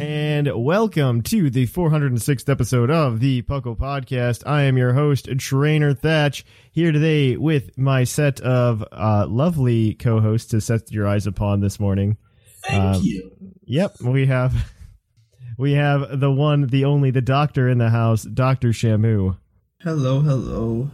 And welcome to the 406th episode of the Puckle Podcast. I am your host, Trainer Thatch, here today with my set of uh, lovely co-hosts to set your eyes upon this morning. Thank Um, you. Yep, we have we have the one, the only, the doctor in the house, Doctor Shamu, Hello, hello.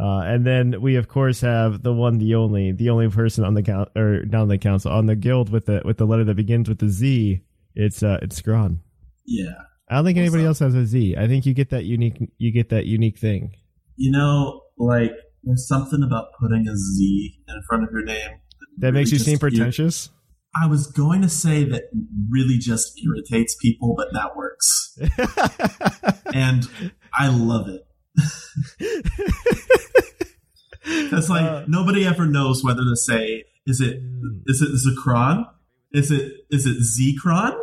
uh, and then we of course have the one, the only, the only person on the count or not on the council on the guild with the with the letter that begins with the Z. It's uh, it's Scron. Yeah. I don't think What's anybody else has a Z. I think you get that unique. You get that unique thing. You know, like, there's something about putting a Z in front of your name That makes you seem just ir- pretentious. I was going to say that really just irritates people, but that works. and I love it. Because, like, Uh, nobody ever knows whether to say, is it, is it Zekron? Is it, is it Zekron?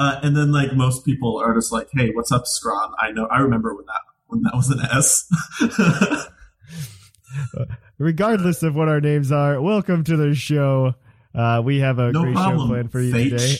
Uh, and then, like, most people are just like, hey, what's up, Scron? I know, I remember when that, when that was an S. Regardless of what our names are, welcome to the show. Uh, we have a No great show problem, planned for you Fate. today,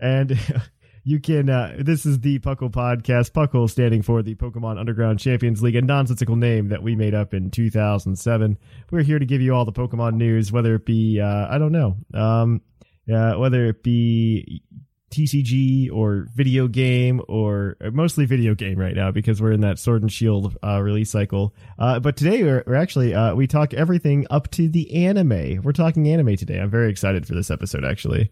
and you can. Uh, this is the Puckle Podcast. Puckle standing for the Pokemon Underground Champions League, a nonsensical name that we made up in 2007. We're here to give you all the Pokemon news, whether it be uh, I don't know, um, uh, whether it be TCG or video game or or mostly video game right now because we're in that Sword and Shield uh, release cycle. Uh, but today we're, we're actually uh, we talk everything up to the anime. We're talking anime today. I'm very excited for this episode. Actually,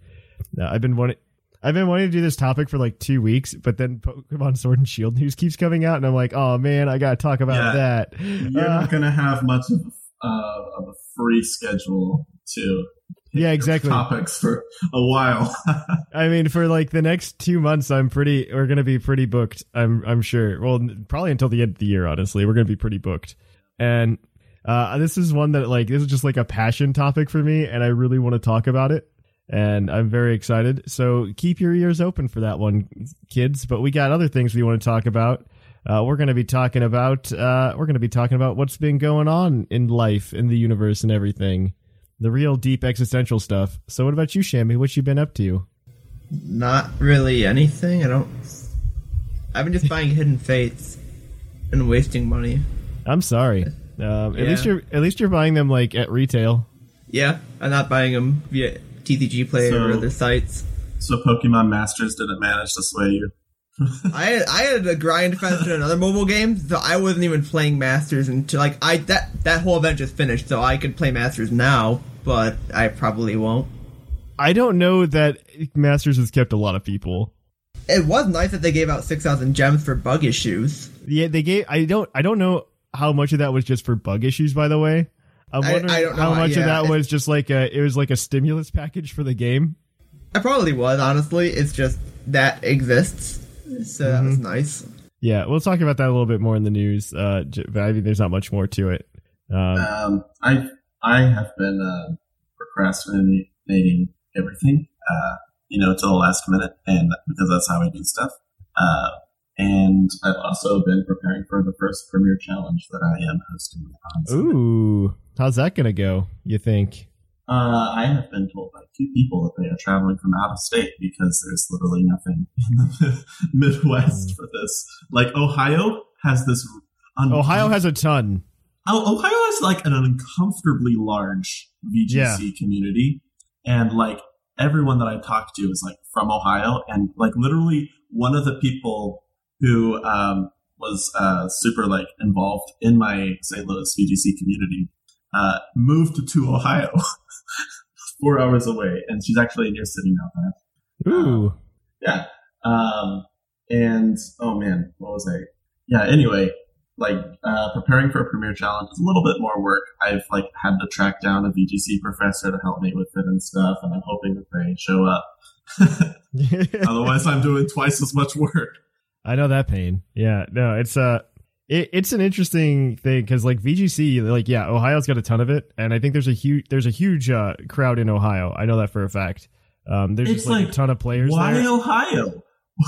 uh, I've been wanting. I've been wanting to do this topic for like two weeks, but then Pokemon Sword and Shield news keeps coming out, and I'm like, oh man, I gotta talk about Yeah. that. You're Uh, not to have much of, uh, of a free schedule to pick Yeah, exactly. topics for a while. I mean, for like the next two months, I'm pretty. We're gonna be pretty booked. I'm. I'm sure. Well, probably until the end of the year. Honestly, we're gonna be pretty booked. And uh, this is one that like this is just like a passion topic for me, and I really want to talk about it. And I'm very excited. So keep your ears open for that one, kids. But we got other things we want to talk about. Uh, we're going to be talking about. Uh, we're going to be talking about what's been going on in life, in the universe, and everything. The real deep existential stuff. So, what about you, Shammy? What you been up to? Not really anything. I don't. I've been just buying Hidden Fates and wasting money. I'm sorry. Um, At least you're at least you're buying them like at retail. Yeah, I'm not buying them via TCG Player So- or other sites. so Pokemon Masters didn't manage to sway you. I had, I had a grind fest in another mobile game, so I wasn't even playing Masters until like I that that whole event just finished, so I could play Masters now, but I probably won't. I don't know that Masters has kept a lot of people. It was nice that they gave out six thousand gems for bug issues. Yeah, they gave. I don't. I don't know how much of that was just for bug issues. By the way, I'm wondering I don't how much of yeah, that was just like a. It was like a stimulus package for the game. I probably was honestly. It's just that exists, so that Mm-hmm. was nice. Yeah, we'll talk about that a little bit more in the news. Uh, but I mean, there's not much more to it. Um, Um, I I have been uh, procrastinating everything, uh, you know, to the last minute, and because that's how I do stuff. Uh, and I've also been preparing for the first premiere challenge that I am hosting. On ooh, how's that gonna go? You think? Uh, I have been told by two people that they are traveling from out of state because there's literally nothing in the Midwest for this. Like Ohio has this. un- Ohio has a ton. Oh, Ohio has is like an uncomfortably large VGC Yeah. community, and like everyone that I've talked to is like from Ohio, and like literally one of the people who um, was uh, super like involved in my St. Louis VGC community uh, moved to Ohio, four hours away, and she's actually in your city now. Ooh. Yeah. Um, and oh man, what was I? Yeah. Anyway, like uh, preparing for a premiere challenge is a little bit more work. I've like had to track down a VGC professor to help me with it and stuff, and I'm hoping that they show up. Otherwise, I'm doing twice as much work. I know that pain. Yeah, no, it's uh it, it's an interesting thing because like VGC, like yeah, Ohio's got a ton of it, and I think there's a huge there's a huge uh, crowd in Ohio. I know that for a fact. Um, there's It's just like, like, a ton of players Why there. Ohio?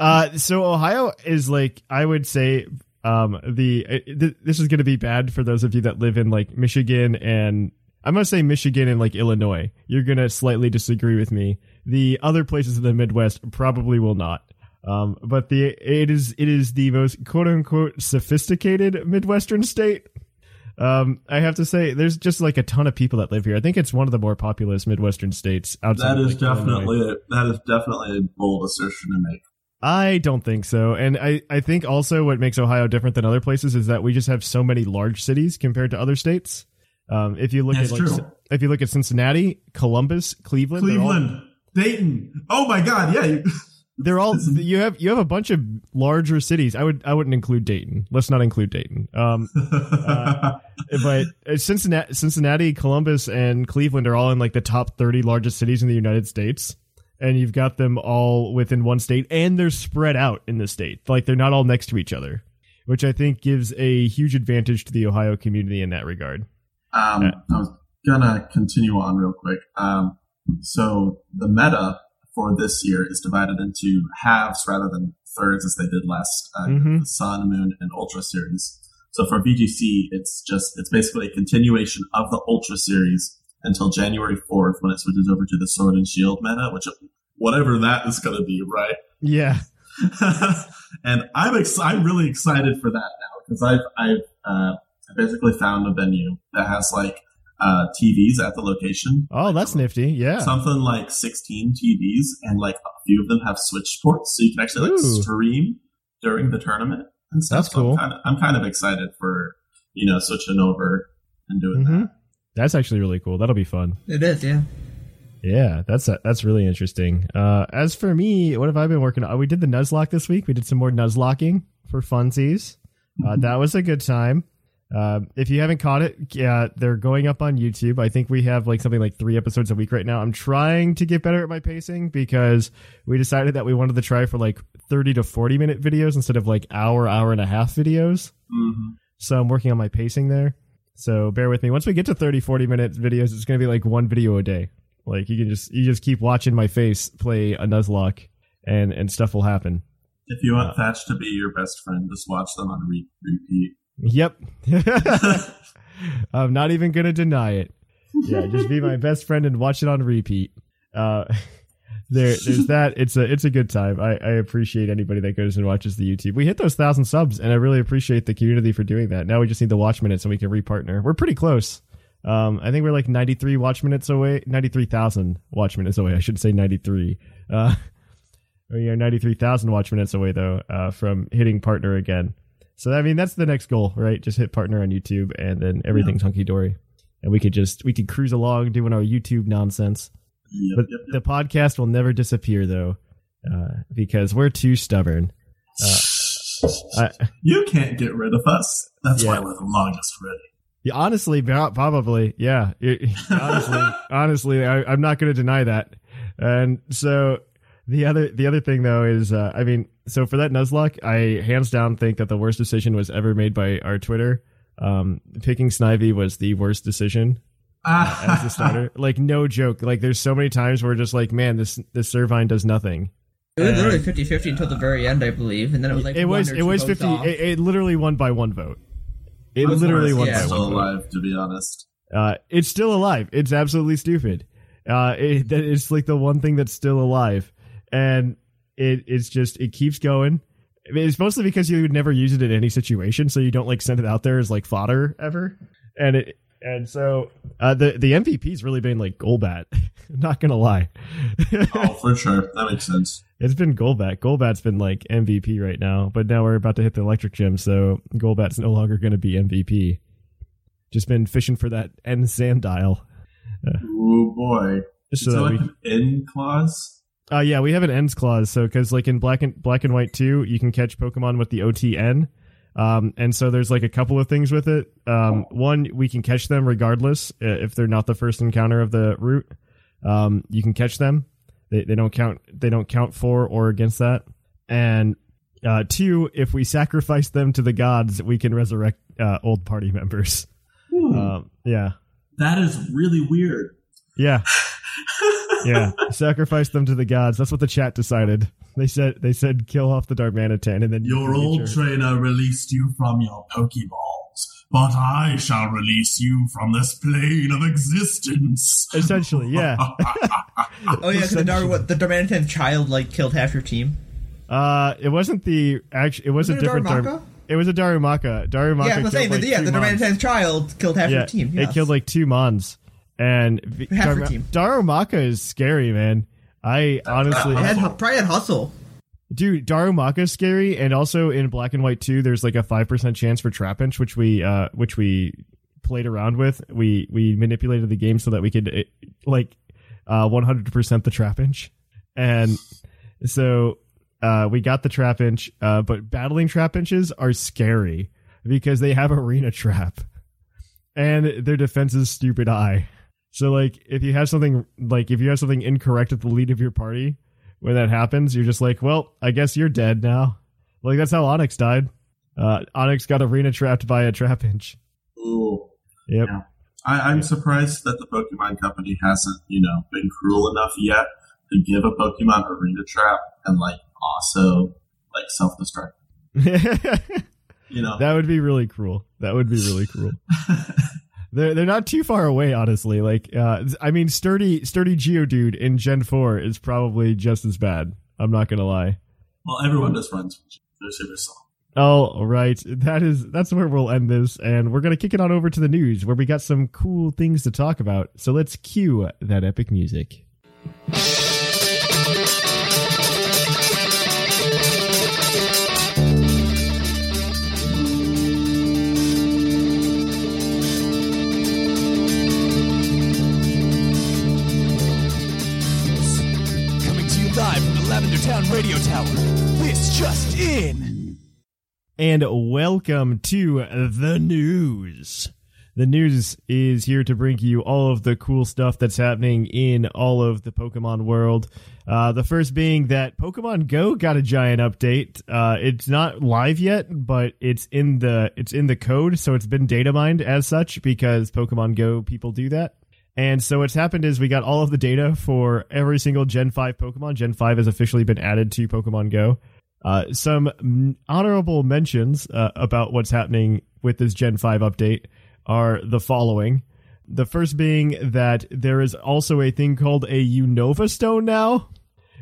Uh, so Ohio is like I would say um the th- this is going to be bad for those of you that live in like Michigan and I'm going to say Michigan and like Illinois. You're going to slightly disagree with me. The other places in the Midwest probably will not. Um, but the it is it is the most quote unquote sophisticated Midwestern state. Um, I have to say, there's just like a ton of people that live here. I think it's one of the more populous Midwestern states outside. That of, like, definitely that is definitely a bold assertion to make. I don't think so. And I, I think also what makes Ohio different than other places is that we just have so many large cities compared to other states. Um, if you look That's at like, if you look at Cincinnati, Columbus, Cleveland, they're all- Cleveland, Dayton. Oh my God! Yeah, they're all, you have you have a bunch of larger cities. I would I wouldn't include Dayton. Let's not include Dayton. Um, uh, but uh, Cincinnati, Cincinnati, Columbus, and Cleveland are all in like the top 30 largest cities in the United States. And you've got them all within one state, and they're spread out in the state. Like they're not all next to each other, which I think gives a huge advantage to the Ohio community in that regard. Um, Yeah. I was gonna continue on real quick. Um, so the meta for this year is divided into halves rather than thirds as they did last uh, Mhm. the Sun, Moon, and Ultra series. So for VGC, it's just it's basically a continuation of the Ultra series until January fourth when it switches over to the Sword and Shield meta, which whatever that is going to be, right? Yeah, and I'm ex- I'm really excited for that now because I've I've uh, I basically found a venue that has like uh, TVs at the location. Oh, that's nifty. Yeah. Something like 16 TVs, and like a few of them have Switch ports, so you can actually like Ooh. stream during the tournament and stuff. That's So cool. I'm kind of I'm kind of excited for you know switching over and doing Mhm. that. That's actually really cool. That'll be fun. It is, yeah. Yeah, that's that's really interesting. Uh, as for me, what have I been working on? We did the Nuzlocke this week. We did some more Nuzlocking for funsies. Uh, that was a good time. Uh, if you haven't caught it, yeah, they're going up on YouTube. I think we have like something like three episodes a week right now. I'm trying to get better at my pacing because we decided that we wanted to try for like 30 to 40 minute videos instead of like hour, hour and a half videos. hmm So I'm working on my pacing there. So bear with me. Once we get to 30, 40 minute videos, it's going to be like one video a day. Like you can just, you just keep watching my face play a Nuzlocke and, and stuff will happen. If you Uh, want Thatch to be your best friend, just watch them on re- repeat. Yep. I'm not even going to deny it. Yeah. Just be my best friend and watch it on repeat. Uh, there, there's that. It's a, it's a good time. I, I appreciate anybody that goes and watches the YouTube. We hit those thousand subs and I really appreciate the community for doing that. Now we just need the watch minutes and we can repartner. We're pretty close. Um, I think we're like 93 watch minutes away, 93,000 watch minutes away. I should say 93. Uh, we are 93,000 watch minutes away though, uh, from hitting partner again. So, I mean, that's the next goal, right? Just hit partner on YouTube and then everything's hunky dory. And we could just, we could cruise along doing our YouTube nonsense. Yep, But yep, the podcast will never disappear though, uh, because we're too stubborn. I, You can't get rid of us. That's Yeah. why we're the longest ready. Yeah, honestly, probably, yeah. It- honestly, honestly, I, I'm not going to deny that. And so the other, the other thing though is, uh, I mean, so for that Nuzlocke, I hands down think that the worst decision was ever made by our Twitter. Um, picking Snivy was the worst decision as the starter. like, no joke. Like, there's so many times where we're just like, man, this this Servine does nothing. It was literally 50 50 until the very end, I believe. And then it was like. it was it was fifty. It, it literally won by one vote. It I'm literally surprised won Yeah. it's by still one vote. alive, to be honest. Uh, it's still alive. It's absolutely stupid. Uh, it, that- it's like the one thing that's still alive, and it it's just it keeps going, it's mostly because you would never use it in any situation, so you don't like send it out there as like fodder ever. And it and so uh, the the MVP's really been like Golbat. Not gonna lie. oh, for sure, that makes sense. It's been Golbat. Golbat's been like MVP right now, but now we're about to hit the electric gym, so Golbat's no longer going to be MVP. Just been fishing for that N Sandile. Uh, oh boy! So Is that like we, an N clause? Uh, yeah, we have an ends clause. So because like in Black and Black and White two, you can catch Pokemon with the OTN. Um, and so there's like a couple of things with it. Um, one, we can catch them regardless if they're not the first encounter of the route. Um, you can catch them. They, they don't count. They don't count for or against that. And uh, two, if we sacrifice them to the gods, we can resurrect uh, old party members. Um, yeah, that is really weird. Yeah, yeah. Sacrifice them to the gods. That's what the chat decided. They said they said kill off the Darmanitan, and then your you old trainer released you from your Pokeballs, but I shall release you from this plane of existence. Essentially, yeah. oh yeah, the Dar what the Darmanitan child like killed half your team. Uh, it wasn't the actually. It was, was a different Darumaka? it was a Darumaka. Darumaka. Yeah, I'm saying like yeah, the Darmanitan child killed half yeah, your team. Yes. It killed like two Mons, and half Dar- Darumaka is scary, man. I honestly uh, had, probably had hustle. Dude, Darumaka is scary, and also in Black and White 2, there's like a five percent chance for Trapinch, which we uh which we played around with. We we manipulated the game so that we could it, like uh 100 percent the Trapinch, and so uh we got the Trapinch. Uh, but battling Trapinches are scary because they have arena trap, and their defense is stupid eye. So like if you have something like if you have something incorrect at the lead of your party, when that happens, you're just like, well, I guess you're dead now. Like that's how Onix died. Uh, Onix got arena trapped by a Trapinch. Ooh. Yep. Yeah. I, am surprised that the Pokemon Company hasn't, you know, been cruel enough yet to give a Pokemon arena trap and like also like self destruct. you know, that would be really cruel. That would be really cruel. They're they're not too far away, honestly. Like, uh, I mean, sturdy sturdy Geodude in Gen Four is probably just as bad. I'm not gonna lie. Well, everyone just runs their super song. Oh, right. That is that's where we'll end this, and we're gonna kick it on over to the news, where we got some cool things to talk about. So let's cue that epic music. Town Radio Tower. This just in. And welcome to the news. The news is here to bring you all of the cool stuff that's happening in all of the Pokemon world. Uh, the first being that Pokemon Go got a giant update. Uh, it's not live yet, but it's in the it's in the code, so it's been data mined as such because Pokemon Go people do that. And so what's happened is we got all of the data for every single Gen 5 Pokemon. Gen 5 has officially been added to Pokemon Go. Uh, some honorable mentions uh, about what's happening with this Gen 5 update are the following. The first being that there is also a thing called a Unova Stone now,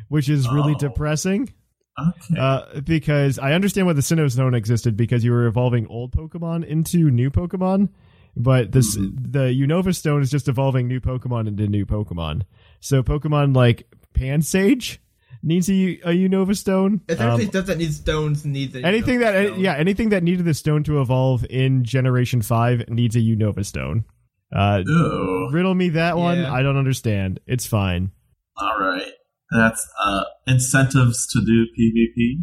which is really oh. depressing. Okay. Uh, because I understand why the Sinnoh Stone existed because you were evolving old Pokemon into new Pokemon but this mm-hmm. the Unova Stone is just evolving new Pokemon into new Pokemon. So Pokemon like Pansage needs a, a Unova Stone. If anything um, doesn't need stones needs anything that stone. yeah anything that needed the stone to evolve in Generation Five needs a Unova Stone. Uh, riddle me that one. Yeah. I don't understand. It's fine. All right. That's uh, incentives to do PvP.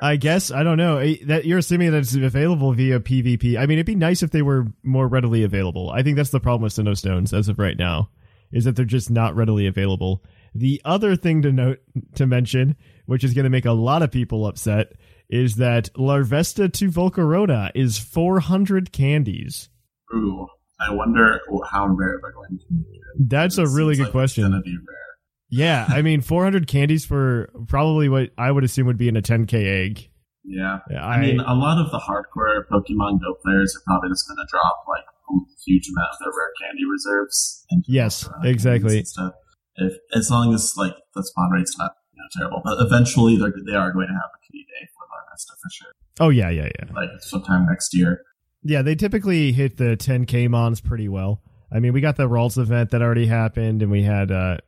I, I guess I don't know that you're assuming that it's available via PvP. I mean, it'd be nice if they were more readily available. I think that's the problem with Sinnoh Stones as of right now, is that they're just not readily available. The other thing to note to mention, which is going to make a lot of people upset, is that Larvesta to Volcarona is 400 candies. Ooh, I wonder how rare they're going to be. That's it a really good like question. It's going to be rare. Yeah, I mean, 400 candies for probably what I would assume would be in a 10k egg. Yeah. I, I mean, a lot of the hardcore Pokemon Go players are probably just going to drop like a huge amount of their rare candy reserves. yes, exactly. If as long as like the spawn rate's not you know, terrible, but eventually they're they are going to have a key day for faster for sure. Oh yeah, yeah, yeah. Like sometime next year. Yeah, they typically hit the 10k mons pretty well. I mean, we got the Ralts event that already happened, and we had uh,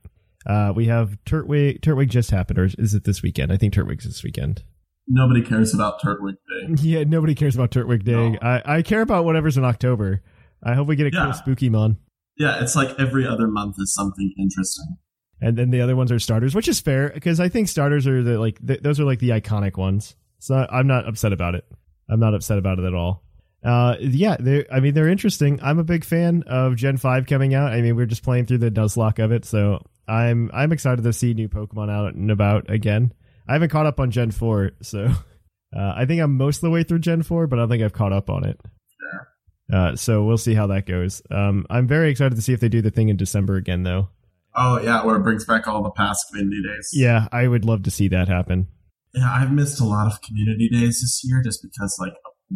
uh, we have Turtwig. Turtwig just happened, or is it this weekend? I think Turtwig's this weekend. Nobody cares about Turtwig Day. Yeah, nobody cares about Turtwig Day. No. I, I care about whatever's in October. I hope we get a Yeah. cool spooky mon. Yeah, it's like every other month is something interesting. and then the other ones are starters, which is fair because I think starters are the like th- those are like the iconic ones. So I'm not upset about it. I'm not upset about it at all. Uh, yeah, I mean they're interesting. I'm a big fan of Gen Five coming out. I mean we're just playing through the Nuzlocke of it, so I'm I'm excited to see new Pokemon out and about again. I haven't caught up on Gen Four, so uh, I think I'm most of the way through Gen Four, but I don't think I've caught up on it. Uh, so we'll see how that goes. Um, I'm very excited to see if they do the thing in December again, though. Oh yeah, where it brings back all the past community days. Yeah, I would love to see that happen. Yeah, I've missed a lot of community days this year just because like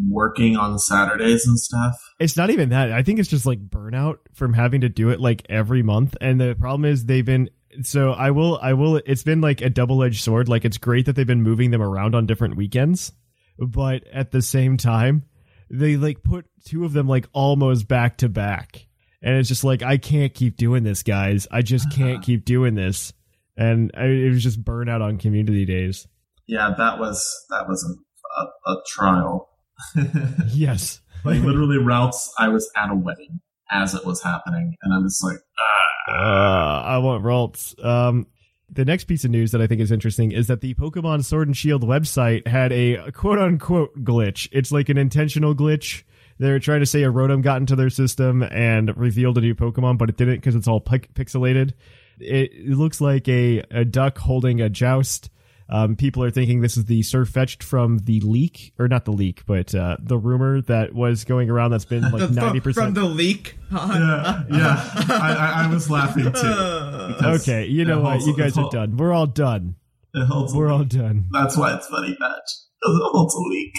working on Saturdays and stuff. It's not even that. I think it's just like burnout from having to do it like every month. And the problem is they've been so I will I will it's been like a double-edged sword. Like it's great that they've been moving them around on different weekends, but at the same time, they like put two of them like almost back to back. And it's just like I can't keep doing this, guys. I just uh-huh. can't keep doing this. And I, it was just burnout on community days. Yeah, that was that was a, a, a trial. Yes. like literally routes. I was at a wedding as it was happening, and I'm just like, ah. Uh, I want Ralts. Um, the next piece of news that I think is interesting is that the Pokemon Sword and Shield website had a quote unquote glitch. It's like an intentional glitch. They're trying to say a Rotom got into their system and revealed a new Pokemon, but it didn't because it's all pixelated. It, it looks like a, a duck holding a joust. Um, people are thinking this is the Sirfetch'd from the leak, or not the leak, but uh, the rumor that was going around that's been like ninety percent from the leak. Yeah, yeah. I, I, I was laughing too. Okay, you know what? You guys are done. We're all done. It holds We're all done. That's why it's funny, Patch. It holds a leak.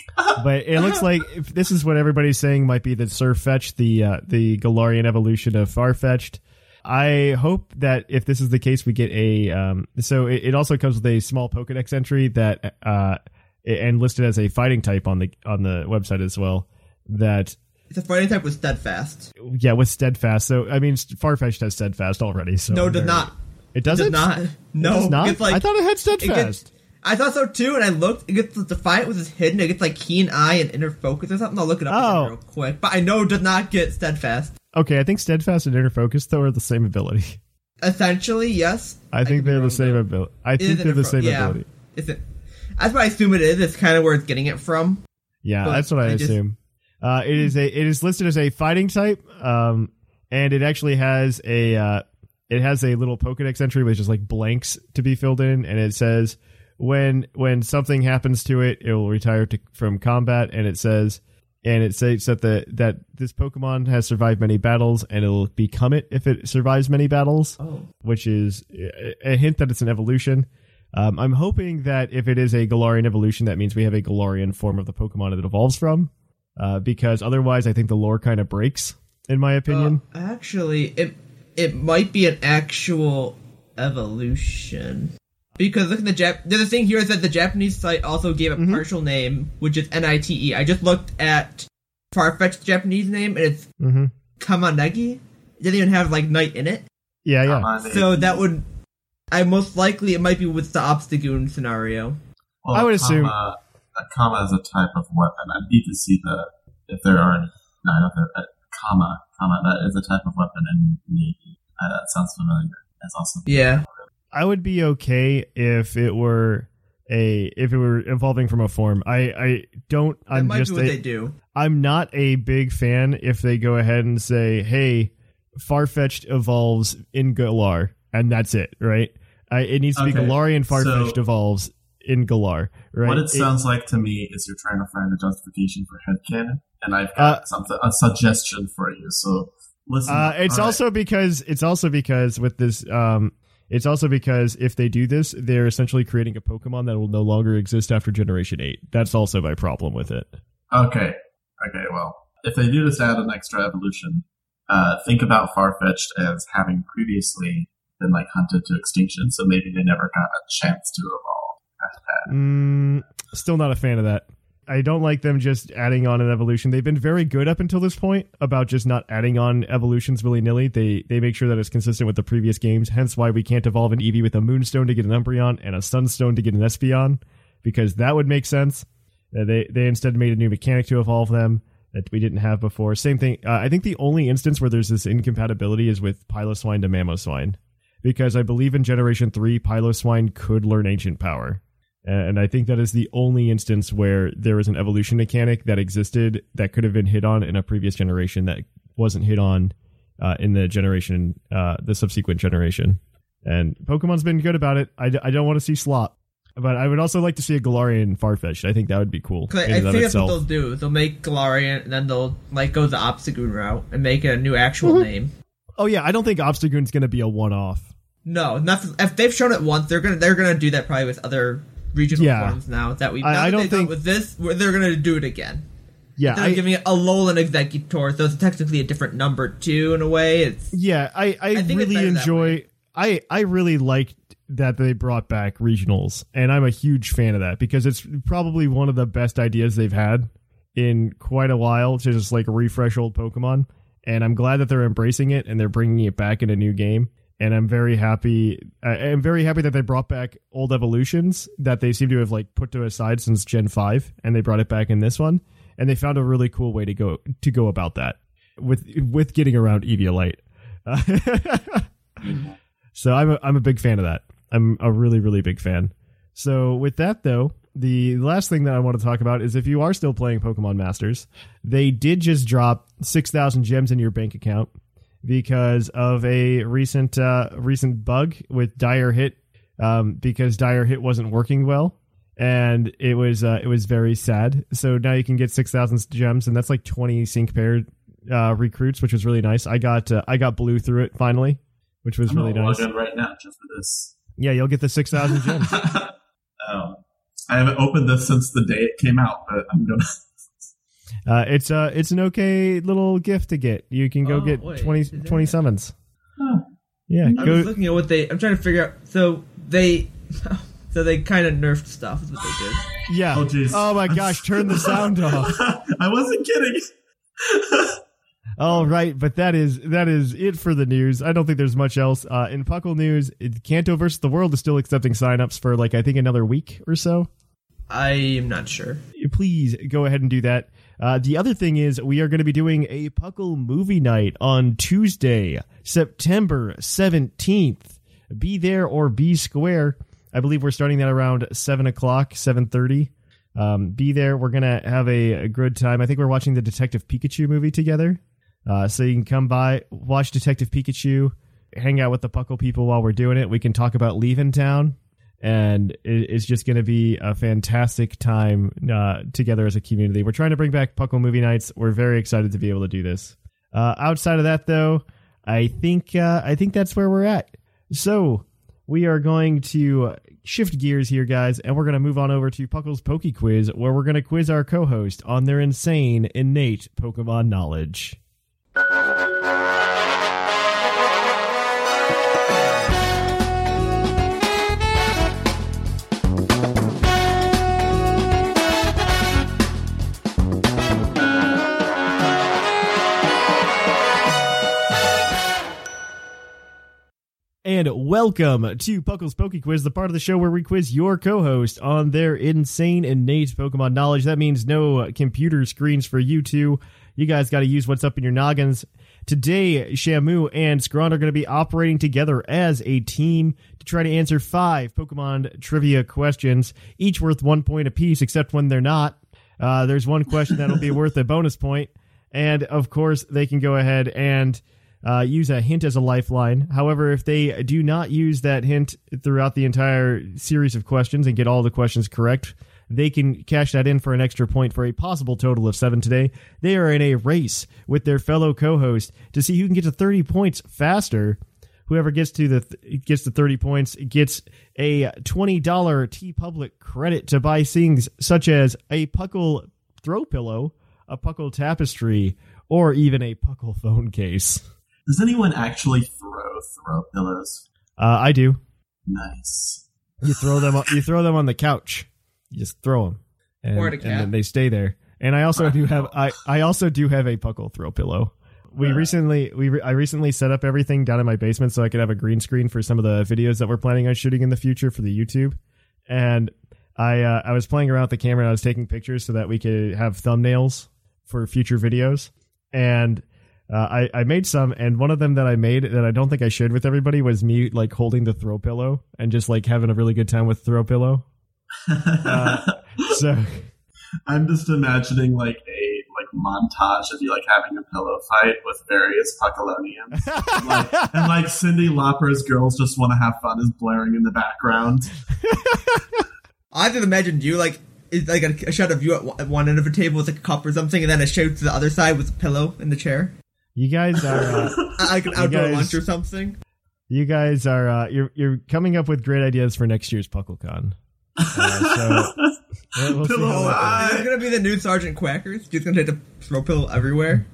But it looks like if this is what everybody's saying might be the Sirfetch'd, the uh, the Galarian evolution of Farfetch'd. I hope that if this is the case, we get a. Um, so it, it also comes with a small Pokedex entry that uh, and listed as a fighting type on the on the website as well. That It's a fighting type with steadfast. yeah, with steadfast. So I mean, Farfetch'd has steadfast already. So No, I'm it doesn't. It It doesn't. not. No, It does not. It's like I thought it had it steadfast. gets. I thought so too, and I looked. It gets the Defiant with his hidden. It gets like Keen Eye and Inner Focus or something. I'll look it up Oh. real quick. But I know it does not get Steadfast. okay, I think steadfast and inner focus though are the same ability. Essentially, yes. I think be they're the same ability. I think they're the same yeah. ability. Is it? That's what I assume it is. It's kind of where it's getting it from. Yeah, But that's what I, I just- assume. Uh, it is a it is listed as a fighting type, um, and it actually has a uh, it has a little Pokedex entry which is like blanks to be filled in, and it says when when something happens to it, it will retire to, from combat, and it says and it says that the that this Pokemon has survived many battles, and it'll become it if it survives many battles Oh. which is a hint that it's an evolution. Um, I'm hoping that if it is a Galarian evolution, that means we have a Galarian form of the Pokemon that it evolves from. Uh, because otherwise, I think the lore kind of breaks, in my opinion. Uh, actually, it it might be an actual evolution because look at the Jap. The other thing here is that the Japanese site also gave a Mm-hmm. partial name, which is Nite. I just looked at Farfetch's Japanese name, and it's hmm Kamanegi. It doesn't even have like night in it, Yeah, yeah. Come so that would. I most likely it might be with the Obstagoon scenario. well, I would assume- Kama, a Kama is a type of weapon. I need to see the if there are. any- No, I don't think uh, Kama. Kama. That is a type of weapon in Navy. Uh, that sounds familiar. That's also Yeah, I would be okay if it were a if it were evolving from a form. I I don't. that I'm might just be what a, they do. I'm not a big fan if they go ahead and say, "Hey, Farfetch'd evolves in Galar," and that's it, right? I, it needs to be Okay, Galarian Farfetch'd so- evolves in Galar, right? What it It- sounds like to me is you're trying to find a justification for headcanon, and I've got Uh, something a suggestion for you. So listen. Uh, it's right. also because it's also because with this, um, it's also because if they do this, they're essentially creating a Pokemon that will no longer exist after Generation Eight. That's also my problem with it. Okay. Okay, well, if they do this add an extra evolution, uh, think about Farfetch'd as having previously been like hunted to extinction, so maybe they never got a chance to evolve. Mm, still not a fan of that. I don't like them just adding on an evolution. They've been very good up until this point about just not adding on evolutions willy nilly. They they make sure that it's consistent with the previous games. Hence why we can't evolve an Eevee with a Moonstone to get an Umbreon and a Sunstone to get an Espeon, because that would make sense. Uh, they they instead made a new mechanic to evolve them that we didn't have before. Same thing. Uh, I think the only instance where there's this incompatibility is with Piloswine to Mamoswine, because I believe in Generation Three, Piloswine could learn Ancient Power. And I think that is the only instance where there was an evolution mechanic that existed that could have been hit on in a previous generation that wasn't hit on uh, in the generation, uh, the subsequent generation. And Pokemon's been good about it. I, d- I don't want to see Slop, but I would also like to see a Galarian Farfetch. I think that would be cool. in I think that's what they'll do. They'll make Galarian, and then they'll like go the Obstagoon route and make it a new actual Mm-hmm. name. Oh yeah, I don't think Obstagoon's going to be a one-off. No, nothing. If they've shown it once, they're gonna they're gonna do that probably with other regional Yeah. forms now that we. Now I that don't think- with this they're gonna do it again. Yeah, They're I, giving it a Alolan Executor, so it's technically a different number too in a way. It's Yeah, I, I, I really enjoy. I I really liked that they brought back regionals, and I'm a huge fan of that because it's probably one of the best ideas they've had in quite a while to just like refresh old Pokemon. And I'm glad that they're embracing it and they're bringing it back in a new game. And I'm very happy. I'm very happy that they brought back old evolutions that they seem to have like put to aside since Gen Five, and they brought it back in this one. And they found a really cool way to go to go about that with with getting around Eviolite. so I'm a, I'm a big fan of that. I'm a really really big fan. So with that though, the last thing that I want to talk about is if you are still playing Pokemon Masters, they did just drop six thousand gems in your bank account because of a recent uh, recent bug with Dire Hit. Um, because Dire Hit wasn't working well, and it was uh, it was very sad. So now you can get six thousand gems, and that's like twenty sync paired uh, recruits, which was really nice. I got uh, I got blue through it finally, which was I'm really nice. right now just for this. Yeah, you'll get the six thousand gems. um, I haven't opened this since the day it came out, but I'm gonna. Uh, it's uh it's an okay little gift to get. You can go Oh, get wait, 20, 20 summons. Huh. Yeah, I'm go. just looking at what they. I'm trying to figure out. So they, so they kind of nerfed stuff. Is what they did. Yeah. Oh, jeez. Oh my gosh! Turn the sound off. I wasn't kidding. All right, but that is that is it for the news. I don't think there's much else. Uh, in Puckle news, it, Kanto versus the World is still accepting signups for like I think another week or so. I am not sure. Please go ahead and do that. Uh, the other thing is we are going to be doing a Puckle movie night on Tuesday, September seventeenth. Be there or be square. I believe we're starting that around seven o'clock, seven thirty. Um, be there. We're gonna have a, a good time. I think we're watching the Detective Pikachu movie together. Uh, so you can come by, watch Detective Pikachu, hang out with the Puckle people while we're doing it. We can talk about leaving town, and it's just going to be a fantastic time uh, together as a community. We're trying to bring back Puckle movie nights. We're very excited to be able to do this. Uh, outside of that, though, I think uh, I think that's where we're at. So we are going to shift gears here, guys, and we're going to move on over to Puckle's Poke Quiz, where we're going to quiz our co-host on their insane, innate Pokemon knowledge. And welcome to Puckle's Poke Quiz, the part of the show where we quiz your co-host on their insane innate Pokemon knowledge. That means no computer screens for you two. You guys got to use what's up in your noggins. Today, Shamu and Scrawn are going to be operating together as a team to try to answer five Pokemon trivia questions, each worth one point apiece, except when they're not. Uh, there's one question that'll be worth a bonus point, and of course, they can go ahead and uh, use a hint as a lifeline. However, if they do not use that hint throughout the entire series of questions and get all the questions correct, they can cash that in for an extra point for a possible total of seven today. They are in a race with their fellow co-host to see who can get to 30 points faster. Whoever gets to the th- gets to 30 points gets a $20 TeePublic credit to buy things such as a Puckle throw pillow, a Puckle tapestry, or even a Puckle phone case. Does anyone actually throw throw pillows? Uh, I do. Nice. You throw them. You throw them on the couch. you just throw them, and, Or at a and then they stay there. And I also do have I I also do have a puckle throw pillow. We Yeah. recently we re- I recently set up everything down in my basement so I could have a green screen for some of the videos that we're planning on shooting in the future for the YouTube. And I uh, I was playing around with the camera and I was taking pictures so that we could have thumbnails for future videos. And uh, I I made some, and one of them that I made that I don't think I shared with everybody was me like holding the throw pillow and just like having a really good time with throw pillow. Uh, so I'm just imagining like a like montage of you like having a pillow fight with various Puckalonians. and, like, and like Cyndi Lauper's girls just want to have fun is blaring in the background. I just imagined you like it's like a, a shot of you at one- at one end of a table with like a cup or something, and then a shot to the other side with a pillow in the chair, you guys are. Uh, Uh, like an outdoor guys- lunch or something. You guys are uh, you're you're coming up with great ideas for next year's PuckleCon. Uh, so we'll, we'll Pillow how that fight. Is gonna be the new Sergeant Quackers? Just gonna take the throw pillow everywhere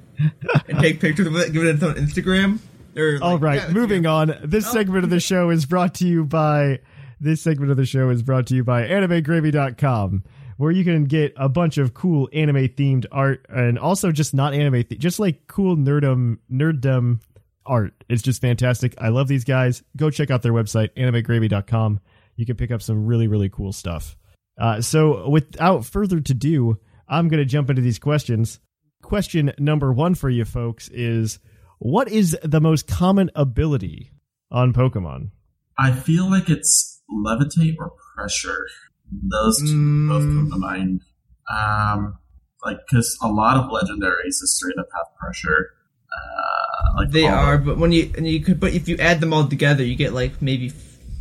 and take pictures of it, give it on Instagram. Or like, All right, yeah, moving on. This Oh. segment of the show is brought to you by this segment of the show is brought to you by animegravy.com where you can get a bunch of cool anime themed art and also just not anime just like cool nerdum nerddom art. It's just fantastic. I love these guys. Go check out their website animegravy.com. You can pick up some really really cool stuff. Uh, so without further to do, I'm going to jump into these questions. Question number 1 for you folks is what is the most common ability on Pokemon? I feel like it's levitate or pressure. Those two both come to mind. Um, like because a lot of legendaries just straight up have pressure. Uh, like They all the- are, but when you and you could, but if you add them all together, you get like maybe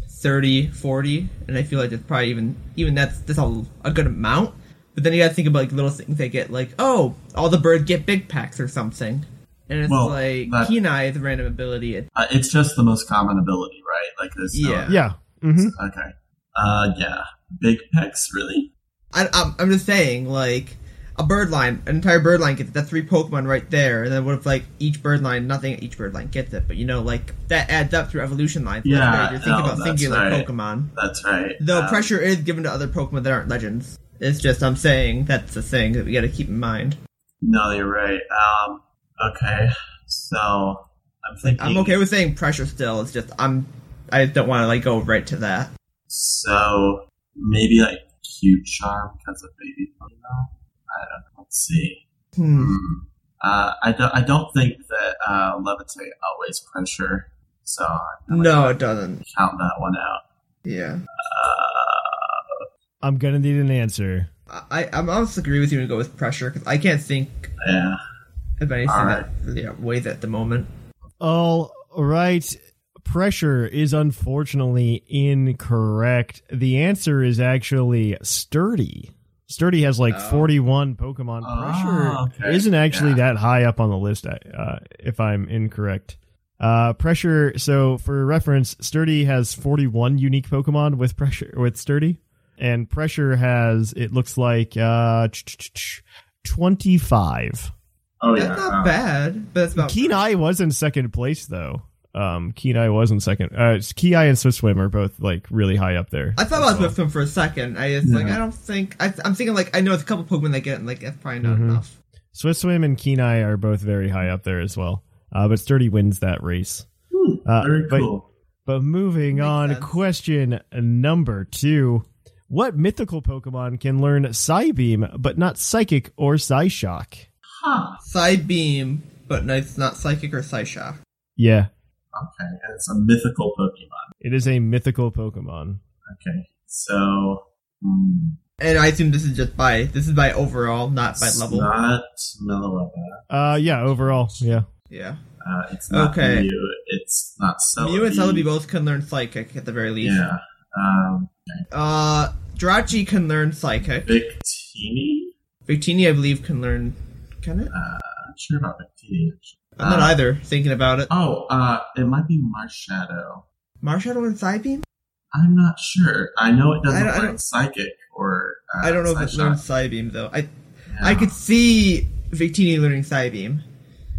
30, 40, and I feel like that's probably even even that's that's a, a good amount. But then you gotta think about like little things they get, like oh, all the birds get big pecks or something, and it's Well, like that- Keen Eye, the random ability. Uh, it's just the most common ability, right? Like there's no- Yeah. Yeah. hmm Okay. Uh, yeah. Big pecks, really? I, I'm, I'm just saying, like a bird line, an entire bird line gets it. That's three Pokemon right there. And then what if like each bird line, nothing each bird line gets it, but you know, like that adds up through evolution lines. So Yeah, great. you're thinking no, about singular right. Pokemon. That's right. Though Um, pressure is given to other Pokemon that aren't legends. It's just I'm saying that's a thing that we got to keep in mind. No, you're right. Um, okay. So I'm thinking. I'm okay with saying pressure still. It's just I'm I don't want to like go right to that. So maybe like cute charm because of baby Pokemon. I don't know. Let's see. Hmm. Hmm. Uh, I don't. I don't think that uh, levitate always pressure. So I'm No, it doesn't. count that one out. Yeah, Uh, I'm going to need an answer. I I'm honestly agree with you and go with pressure because I can't think Yeah. of anything Alright. that really outweighs it at the moment. All right. Pressure is unfortunately incorrect. The answer is actually sturdy. Sturdy has like Oh. 41 Pokemon. Oh, Pressure okay. isn't actually Yeah. that high up on the list, uh, if I'm incorrect. Uh, pressure. So for reference, Sturdy has 41 unique Pokemon with pressure with Sturdy, and pressure has it looks like uh, 25. Oh That's yeah. not uh, bad, but that's about Keen Eye was in second place though. Um, Keen Eye was in second. Uh, it's and Swift Swim are both like really high up there. I thought as about well. Swiftswim for a second. I just like I don't think I, I'm thinking like I know it's a couple Pokemon that get and like that's probably not Mhm. enough. Swift Swim and Keen Eye are both very high up there as well. Uh, but Sturdy wins that race. hmm, Uh, Very but- cool. But moving Makes on, sense. question number two: What mythical Pokemon can learn Psybeam but not Psychic or Psyshock? Huh. Psybeam, but it's not Psychic or Psyshock. Yeah, Okay. And it's a mythical Pokemon. it is a mythical Pokemon. Okay. So. Hmm. And I assume this is just by this is by overall, not by It's level. not Meloetta. Uh, yeah, overall, yeah. yeah, Uh, it's not Okay. Mew. It's not Celebi. Mew and Celebi both can learn Psychic at the very least. Yeah. Um, Uh, Jirachi can learn Psychic. Victini? Victini, I believe, can learn. Can it? Uh, I'm not sure about Victini. actually. I'm not Uh, either. Thinking about it. Oh, uh, it might be Marshadow. Marshadow and Psybeam. I'm not sure. I know it doesn't I I learn Psychic or. Uh, I don't know if it learns Psybeam though. I Yeah. I could see Victini learning Psybeam.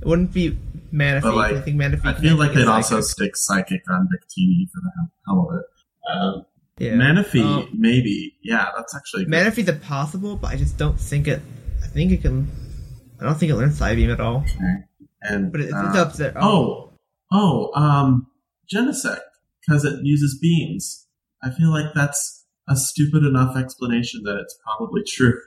It wouldn't be Manaphy. Like, I think Manaphy. I feel like they'd also stick Psychic on Victini for the hell of it. Um, Yeah. Manaphy, Um, maybe. Yeah, that's actually good. Manaphy's possible, but I just don't think it. I think it can. I don't think it learns Psybeam at all. Okay. And But it's, uh, it's up there. Oh, oh, um, Genesect because it uses beams. I feel like that's a stupid enough explanation that it's probably true.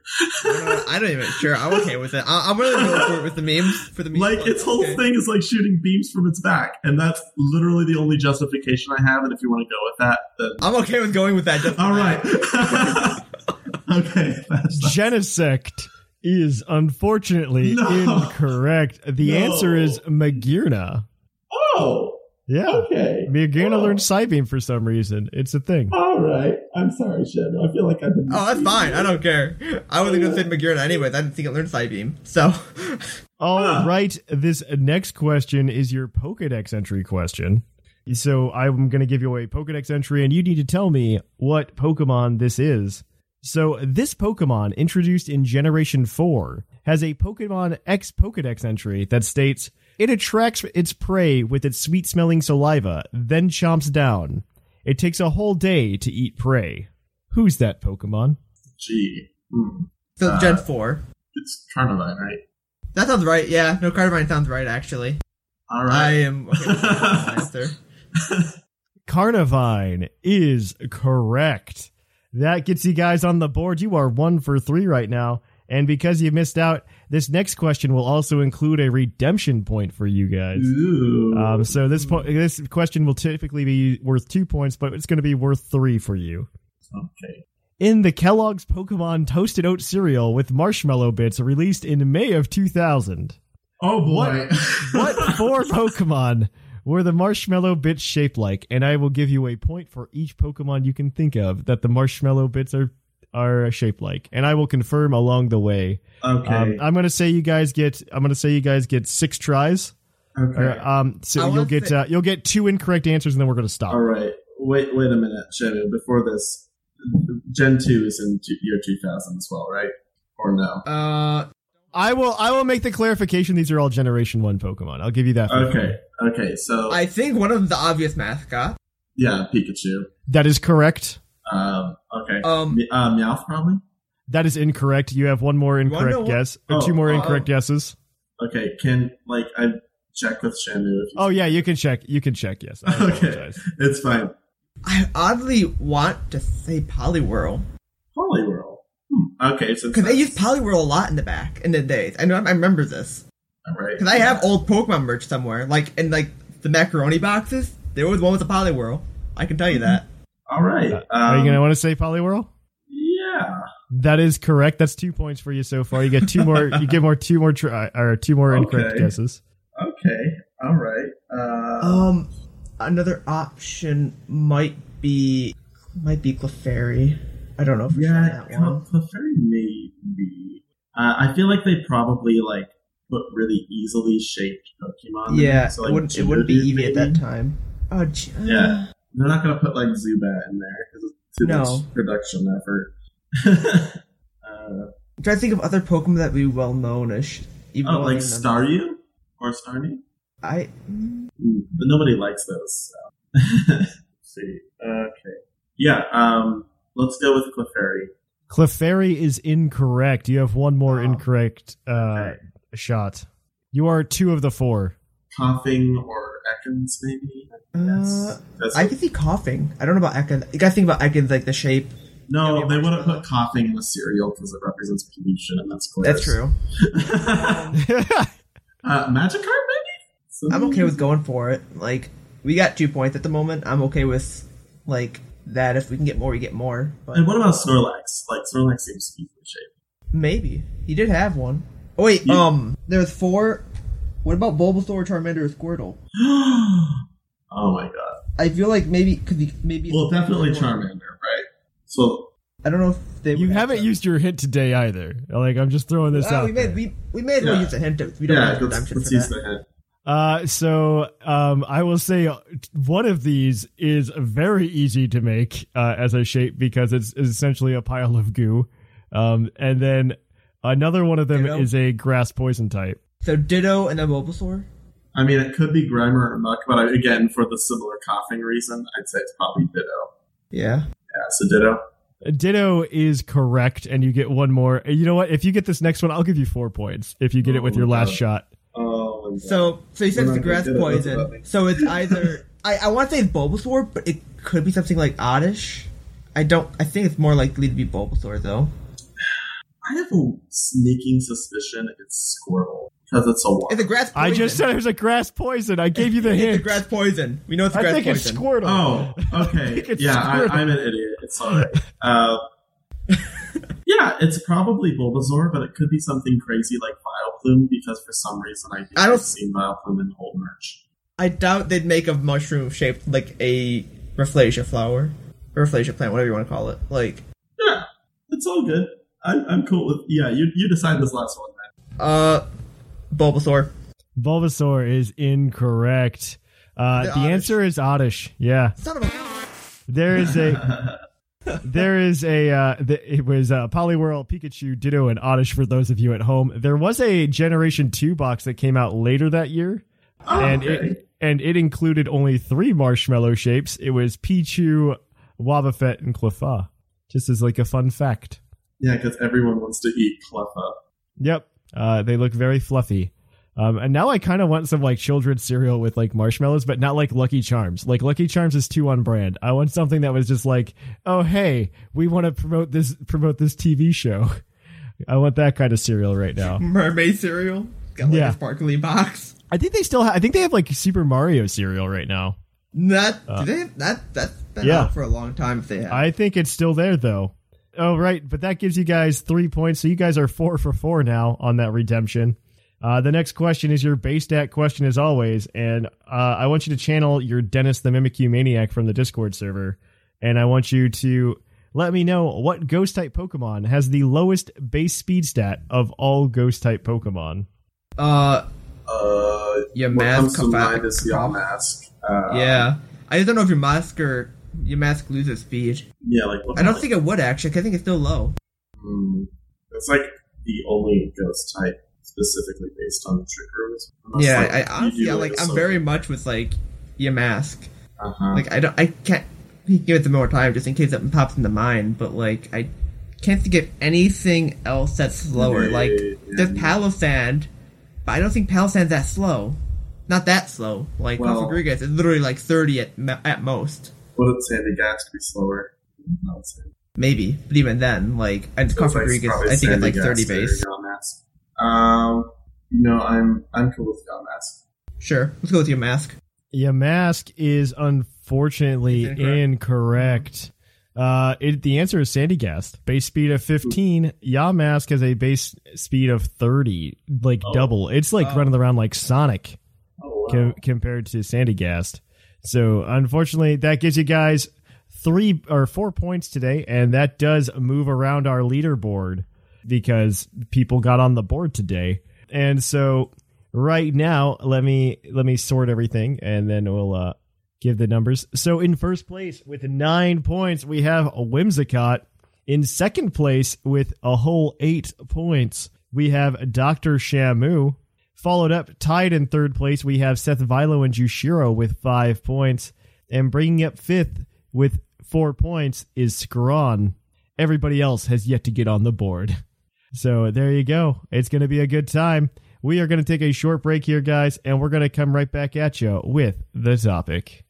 Uh, I don't even sure. I'm okay with it. I, I'm really going for it with the memes for the memes. like one. its whole Okay. thing is like shooting beams from its back, and that's literally the only justification I have. And if you want to go with that, then I'm okay with going with that. Just for all that. okay, that's Genesect is unfortunately No. incorrect. The No. answer is Magearna. oh, Yeah. okay. Magearna Oh. learned Psybeam for some reason. It's a thing. All right. I'm sorry, Shadow. I feel like I've been. Oh, that's fine. I don't care. I wasn't gonna say Magearna anyways. I didn't think it learned Psybeam. So, All ah. right. This next question is your Pokedex entry question. So I'm going to give you a Pokedex entry, and you need to tell me what Pokemon this is. So this Pokemon, introduced in Generation 4, has a Pokemon X Pokedex entry that states it attracts its prey with its sweet smelling saliva, then chomps down. It takes a whole day to eat prey. Who's that Pokemon? Gee. Hmm. so Uh, Gen four. It's Carnivine, right? That sounds right. Yeah, no, Carnivine sounds right. Actually, All right. I am okay with. Carnivine is correct. That gets you guys on the board. You are one for three right now. And because you missed out, this next question will also include a redemption point for you guys. Um, so this po- this question will typically be worth two points, but it's going to be worth three for you. okay. In the Kellogg's Pokemon Toasted Oat cereal with marshmallow bits released in May of 2000, Oh boy. what four Pokemon were the marshmallow bits shaped like? And I will give you a point for each Pokemon you can think of that the marshmallow bits are are shaped like, and I will confirm along the way. okay. Um, I'm gonna say you guys get. I'm gonna say you guys get six tries. okay. Or, um, I so you'll get say- uh, you'll get two incorrect answers, and then we're gonna stop. All right. Wait. Wait a minute, Shadow. Before this, Gen two is in two, year 2000 as well, right? Or no? Uh, I will. I will make the clarification. These are all Generation One Pokemon. I'll give you that. for free. Okay. Okay. So I think one of them's the obvious mascot. yeah, Pikachu. That is correct. Um. Okay. Um, Me- uh, Meowth probably. That is incorrect. You have one more incorrect know what- guess, or Oh, two more uh, incorrect guesses. Okay. Can like I check with Shamu? If Oh yeah, you can check. You can check. Yes. I Okay. It's fine. I oddly want to say Poliwhirl Poliwhirl. Hmm. Okay. So because they use Poliwhirl a lot in the back in the days. I know. I remember this All right. because I have old Pokemon merch somewhere, like in like the macaroni boxes. There was one with a Poliwhirl. I can tell you that. All right. Um, Are you gonna want to say Poliwhirl? Yeah. That is correct. That's two points for you so far. You get two more. you get more two more try or two more incorrect guesses. Okay. All right. Uh, Um, another option might be might be Clefairy. I don't know for sure yeah, that one. Clefairy maybe. Uh, I feel like they probably like put really easily shaped Pokemon. Yeah. So, like, it wouldn't it wouldn't be Geodude, Eevee at that time. Oh, gee, Yeah. They're not gonna put like Zubat in there because it's too No. much production effort. uh, I'm trying to think of other Pokemon that would be well known as. Even oh, like they're Staryu or Starmie? I Mm, But nobody likes those. So. Let's see. Okay. Yeah. Um. Let's go with Clefairy. Clefairy is incorrect. You have one more Oh. incorrect uh, Okay. Shot. You are two of the four. Koffing or Ekans, maybe. Uh, That's I can see Koffing. I don't know about Ekans. You gotta think about Ekans like the shape. no, they we wouldn't put Koffing in the cereal because it represents pollution, and that's clear. That's true. uh, Magikarp, maybe. Something- I'm okay with going for it. Like we got two points at the moment. I'm okay with like that. If we can get more, we get more. But And what about Snorlax? Like Snorlax seems equally shaped. maybe he did have one. Oh wait, You- um, there's four. What about Bulbasaur, Charmander, or Squirtle? oh my god. I feel like maybe could be maybe. Well, definitely Charmander, right? So I don't know if they. you would have haven't to- used your hint today either. Like I'm just throwing this Well, out. we may there. we, we may as well Yeah. use a hint. Of, we don't yeah, have let's, let's for use that. the hint. Uh, so um, I will say uh, one of these is very easy to make uh, as a shape because it's, it's essentially a pile of goo. Um, and then another one of them Ditto? is a grass poison type. So Ditto and a Bulbasaur. I mean, it could be Grimer or Muck, but I, again, for the similar Koffing reason, I'd say it's probably Ditto. Yeah. Yeah, so Ditto. Uh, ditto is correct, and you get one more. Uh, you know what? If you get this next one, I'll give you four points. If you get it with Oh, your last wow. shot. Oh, God. So, so he says We're the grass gonna get it, that's poison. So it's either I, I want to say it's Bulbasaur, but it could be something like Oddish. I don't. I think it's more likely to be Bulbasaur though. I have a sneaking suspicion it's Squirtle because it's a water. It's a grass. Poison. I just said it was a grass poison. I gave you the it's a hint. grass poison. We know it's I grass think it's poison. Squirtle. Oh, okay. think it's yeah, Squirtle. I, I'm an idiot. It's alright. Uh, yeah, it's probably Bulbasaur, but it could be something crazy like Vileplume because for some reason I think I don't- I've seen Vileplume in old merch. I doubt they'd make a mushroom shaped like a Rafflesia flower, or Rafflesia plant, whatever you want to call it. Like, Yeah, it's all good. I'm, I'm cool with. Yeah, you you decide this last one, man. uh, Bulbasaur. Bulbasaur is incorrect. Uh, The the answer is Oddish. Yeah, Son of a. there is a there is a uh, the, it was uh, Poliwhirl, Pikachu, Ditto, and Oddish for those of you at home. There was a Generation Two box that came out later that year, Oh, and okay. it and it included only three marshmallow shapes. It was Pichu, Wobbuffet, and Cleffa. Just as like a fun fact. Yeah, because everyone wants to eat Cleffa. Yep. Uh, they look very fluffy. Um, and now I kind of want some like children's cereal with like marshmallows, but not like Lucky Charms. Like Lucky Charms is too on brand. I want something that was just like, oh hey, we want to promote this promote this TV show. I want that kind of cereal right now. Mermaid cereal. Got like Yeah. a sparkly box. I think they still. Ha- I think they have like Super Mario cereal right now. That do they that that's been Uh, yeah. out for a long time. If they have. I think it's still there though. Oh right, but that gives you guys three points, so you guys are four for four now on that redemption. Uh, the next question is your base stat question as always, and uh, I want you to channel your Dennis the Mimikyu Maniac from the Discord server, and I want you to let me know what Ghost type Pokemon has the lowest base speed stat of all Ghost type Pokemon. uh, Uh, Your what mask comes to mind is Yamask. Uh, yeah. I don't know if Yamask or Yamask loses speed. yeah, like I don't the- think it would actually. 'cause I think it's still low. Hmm. it's like the only ghost type specifically based on trick rooms. Yeah, like, I honestly, do, yeah, like a I'm very much with like Yamask. Uh-huh. Like I don't, I can't give it some more time just in case it pops into mind. But like I can't think of anything else that's slower. Yeah, like yeah, there's yeah. Palossand, but I don't think Palossand's that slow. Not that slow. Like Well- Rodriguez is literally like 30 at at most. Would it Sandygast be slower? Maybe, but even then, like and So it's Rodriguez, I think it's like 30 base. Yamask. Um, no, I'm I'm cool with Yamask. Sure, let's go with Yamask. Your mask is unfortunately Is incorrect. Uh, it, the answer is Sandygast. Base speed of 15. Yamask has a base speed of 30, like Oh. double. It's like Oh. running around like Sonic Oh wow. co- compared to Sandygast. So unfortunately, that gives you guys three or four points today, and that does move around our leaderboard because people got on the board today. And so right now, let me let me sort everything, and then we'll uh, give the numbers. So in first place with nine points, we have Whimsicott. In second place with a whole eight points, we have Doctor Shamu. Followed up, tied in third place, we have Seth Vilo and Jushiro with five points. And bringing up fifth with four points is Scrawn. Everybody else has yet to get on the board. So there you go. It's going to be a good time. We are going to take a short break here, guys, and we're going to come right back at you with the topic.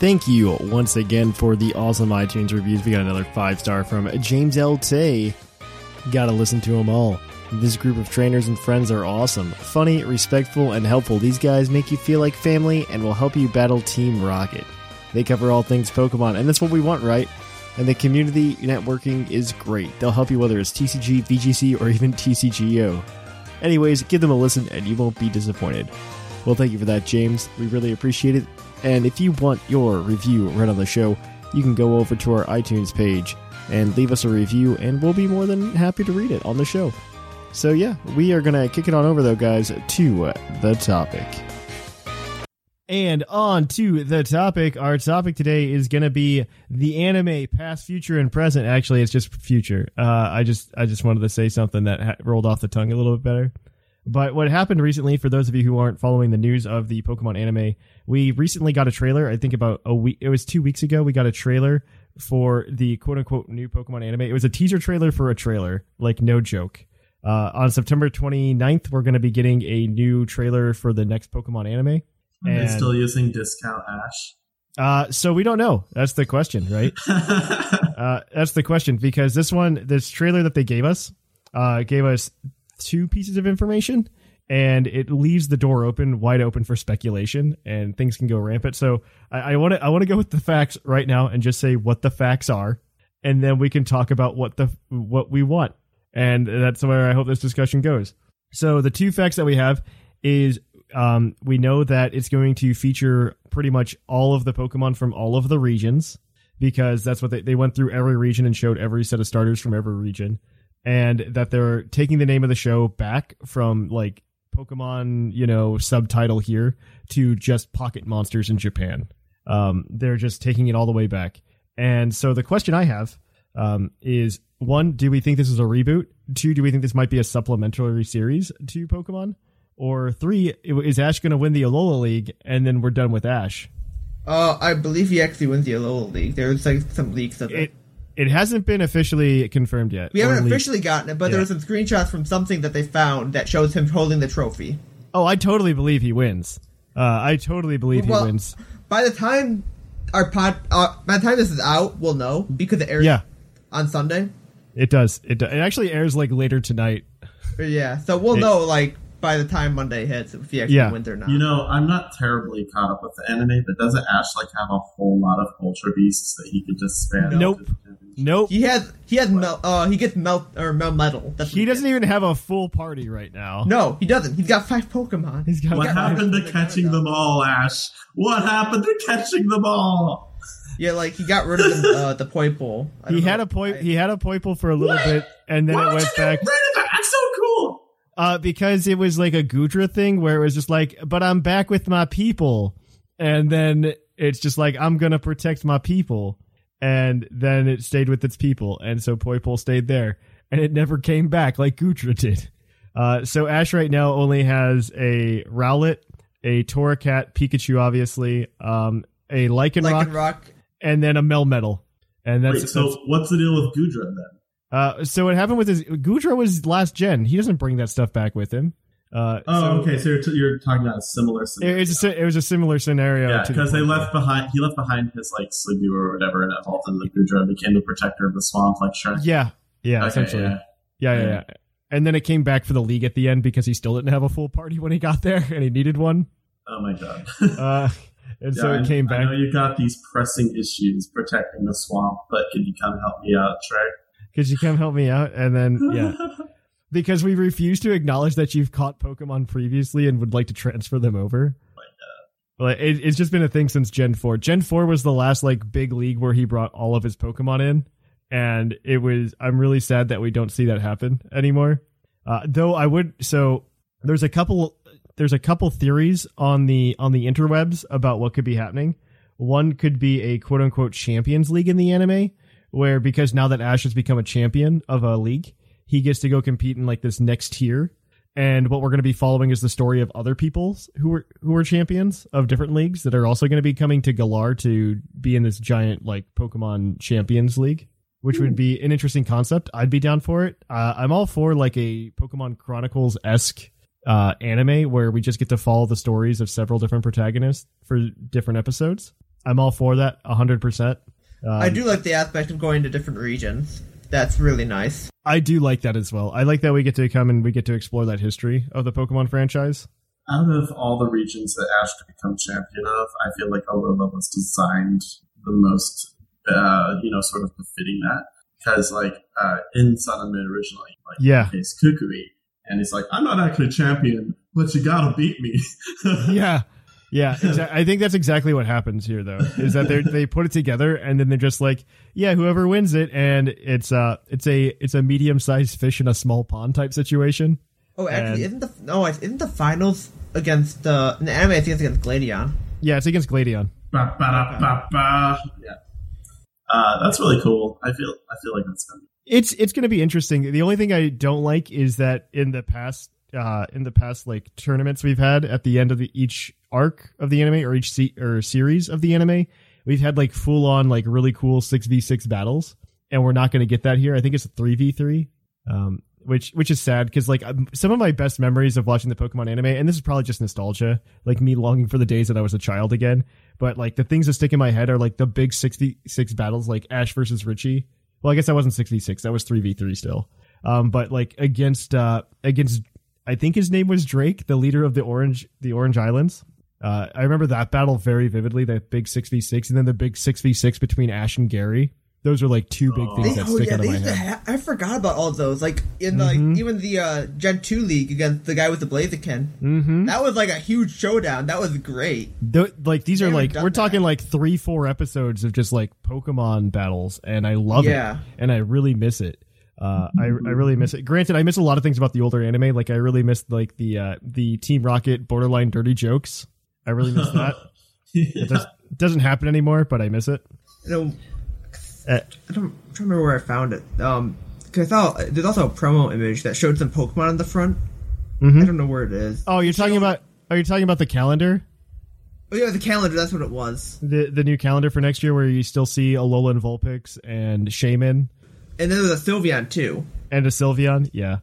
Thank you once again for the awesome iTunes reviews. We got another five star from James L. Tay. Gotta listen to them all. This group of trainers and friends are awesome. Funny, respectful, and helpful. These guys make you feel like family and will help you battle Team Rocket. They cover all things Pokemon, and that's what we want, right? And the community networking is great. They'll help you whether it's TCG, VGC, or even TCGO. Anyways, give them a listen and you won't be disappointed. Well, thank you for that, James. We really appreciate it. And if you want your review read on the show, you can go over to our iTunes page and leave us a review, and we'll be more than happy to read it on the show. So, yeah, we are going to kick it on over, though, guys, to the topic. And on to the topic. Our topic today is going to be the anime past, future, and present. Actually, it's just future. Uh, I just I just wanted to say something that ha- rolled off the tongue a little bit better. But what happened recently, for those of you who aren't following the news of the Pokemon anime, we recently got a trailer. I think about a week, it was two weeks ago. We got a trailer for the quote unquote new Pokemon anime. It was a teaser trailer for a trailer, like no joke. Uh, on September 29th, we're going to be getting a new trailer for the next Pokemon anime. Are they And- still using discount Ash? Uh, so we don't know. That's the question, right? uh, that's the question because this one, this trailer that they gave us, uh, gave us two pieces of information, and it leaves the door open, wide open for speculation, and things can go rampant. So I want to, I want to go with the facts right now and just say what the facts are, and then we can talk about what the what we want, and that's where I hope this discussion goes. So the two facts that we have is um, we know that it's going to feature pretty much all of the Pokemon from all of the regions because that's what they, they went through every region and showed every set of starters from every region. And that they're taking the name of the show back from like Pokemon, you know, subtitle here to just Pocket Monsters in Japan. Um, they're just taking it all the way back. And so the question I have um, is one, do we think this is a reboot? Two, do we think this might be a supplementary series to Pokemon? Or three, is Ash going to win the Alola League and then we're done with Ash? Uh, I believe he actually wins the Alola League. There's like some leaks of it. It it hasn't been officially confirmed yet. we haven't leaked. officially gotten it, but Yeah. there were some screenshots from something that they found that shows him holding the trophy. Oh, I totally believe he wins. Uh, I totally believe Well, he wins. By the time our pod, uh, by the time this is out, we'll know because it airs Yeah, on Sunday. it does. It do- it actually airs like later tonight. Yeah, so we'll It- know like by the time Monday hits if he actually Yeah. wins or not. You know, I'm not terribly caught up with the anime, but doesn't Ash like have a whole lot of Ultra Beasts that he could just spam? Nope. into the championship? Nope. he has he has mel- uh he gets melt or mel metal. That's what He doesn't gets. even have a full party right now. No, he doesn't. He's got five Pokemon. He's got What got happened to catching them all, Ash? What happened to catching them all? Yeah, like he got rid of the, uh, the Poipole. I He don't had a poi- I- he had a Poipole for a little What? bit, and then Why it went you back. get rid of that? That's so cool. Uh, because it was like a Goodra thing where it was just like, but I'm back with my people. And then it's just like, I'm going to protect my people. And then it stayed with its people. And so Poipole stayed there. And it never came back like Goodra did. Uh, so Ash right now only has a Rowlet, a Torracat, Pikachu, obviously, um, a Lycanroc, Lycanroc. And then a Melmetal. And that's, Wait, so that's what's the deal with Goodra then? uh, so what happened with his Goodra was last gen. He doesn't bring that stuff back with him. Uh, Oh, so- okay. So you're, t- you're talking about a similar scenario. it's a, it was a similar scenario. yeah, to the because they left behind. He left behind his like Sliggoo or whatever, and evolved into Goodra and became the protector of the swamp, like Shrek. Yeah, yeah, Okay, essentially. yeah. Yeah. Yeah, yeah, Yeah. And then it came back for the league at the end because he still didn't have a full party when he got there, and he needed one. Oh my god. Uh, and so Yeah, it came back. I know you got these pressing issues protecting the swamp, but can you come help me out, Shrek? because you come help me out, and then yeah, because we refuse to acknowledge that you've caught Pokemon previously and would like to transfer them over. Like it, it's just been a thing since Gen four. Gen four was the last like big league where he brought all of his Pokemon in, and it was. I'm really sad that we don't see that happen anymore. Uh, though I would. So there's a couple. There's a couple theories on the on the interwebs about what could be happening. One could be a quote unquote champions league in the anime, where because now that Ash has become a champion of a league, he gets to go compete in like this next tier. And what we're going to be following is the story of other people who are who are champions of different leagues that are also going to be coming to Galar to be in this giant like Pokemon Champions League, which would be an interesting concept. I'd be down for it. Uh, I'm all for like a Pokemon Chronicles esque uh, anime where we just get to follow the stories of several different protagonists for different episodes. I'm all for that, hundred percent. Um, I do like the aspect of going to different regions. That's really nice. I do like that as well. I like that we get to come and we get to explore that history of the Pokemon franchise. Out of all the regions that Ash could become champion of, I feel like Alola was designed the most, uh, you know, sort of befitting that. Because, like, uh, in Sun and Moon originally, like, Yeah. it's faced Kukui, and he's like, I'm not actually a champion, but you gotta beat me. yeah yeah exa- i think that's exactly what happens here though is that they they put it together and then they're just like yeah whoever wins it and it's uh it's a it's a medium sized fish in a small pond type situation Oh, actually, And- isn't the no? Isn't the finals against uh, in the anime? I think it's against Gladion. yeah it's against gladion Ba, ba, ba, ba. Yeah. Uh, that's really cool. I feel, I feel like that's gonna be it's it's going to be interesting the only thing i don't like is that in the past uh, in the past like tournaments we've had at the end of the, each arc of the anime or each se- or series of the anime, we've had like full on like really cool six v six battles, and we're not going to get that here. I think it's a three v three, um, which which is sad because like um, some of my best memories of watching the Pokemon anime, and this is probably just nostalgia, like me longing for the days that I was a child again. But like the things that stick in my head are like the big sixty six battles, like Ash versus Richie. Well, I guess that wasn't sixty six; that was three v three still. Um, but like against uh against I think his name was Drake, the leader of the Orange the Orange Islands. Uh, I remember that battle very vividly, that big six v six, and then the big six v six between Ash and Gary. Those are like two big things that oh stick yeah, out of my head. ha- I forgot about all those. Like in the, Mhm. like even the uh, Gen two league against the guy with the Blaziken. Mm-hmm. That was like a huge showdown. That was great. Th- like these They are like we're that. talking like three four episodes of just like Pokemon battles, and I love Yeah. it, and I really miss it. Uh, I I really miss it. Granted, I miss a lot of things about the older anime. Like I really miss like the uh, the Team Rocket borderline dirty jokes. I really miss that. It does, doesn't happen anymore, but I miss it. You know, Uh, I don't, I'm trying to remember where I found it. Um, because I thought there's also a promo image that showed some Pokemon on the front. Mhm. I don't know where it is. oh, you're talking about? Are you talking about the calendar? Oh yeah, the calendar. That's what it was. The the new calendar for next year, where you still see Alolan Vulpix and Shaymin And then there's a Sylveon too. and a Sylveon. Yeah.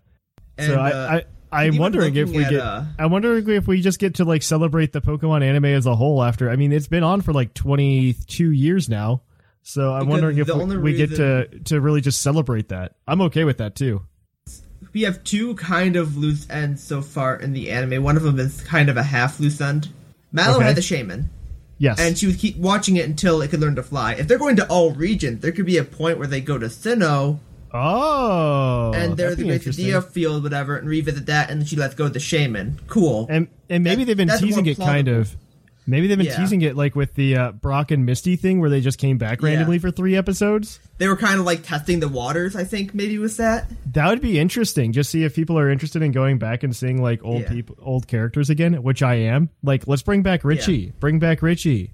And, so uh, I, I I'm wondering if we at, get. uh, I'm wondering if we just get to like celebrate the Pokemon anime as a whole. After I mean, it's been on for like 22 years now. So I'm Because wondering if we, we get to to really just celebrate that. I'm okay with that too. we have two kind of loose ends so far in the anime. One of them is kind of a half loose end. Mallow Okay. had the Shaymin, Yes. and she would keep watching it until it could learn to fly. If they're going to all regions, there could be a point where they go to Sinnoh, oh, and that'd the interesting. Field, whatever, and revisit that, and then she lets go of the Shaymin. Cool. And and maybe That- they've been teasing it kind of. Maybe they've been Yeah. teasing it like with the uh, Brock and Misty thing, where they just came back Yeah. randomly for three episodes. They were kind of like testing the waters, I think, maybe with that. That would be interesting. Just see if people are interested in going back and seeing like old Yeah. people, old characters again, which I am. Like, let's bring back Richie. Bring back Richie.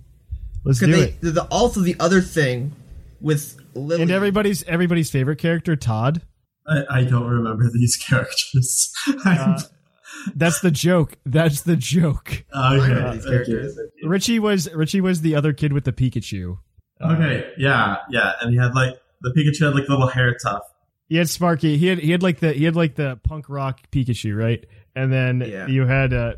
Let's do they, it. the, the, also the other thing with Lily. And everybody's everybody's favorite character, Todd. I, I don't remember these characters. I'm- That's the joke. That's the joke. okay, are these okay. Richie was Richie was the other kid with the Pikachu. Okay, yeah, yeah, and he had like the Pikachu had like little hair tuft. He had Sparky. He had he had like the he had like the punk rock Pikachu, right? And then Yeah. you had uh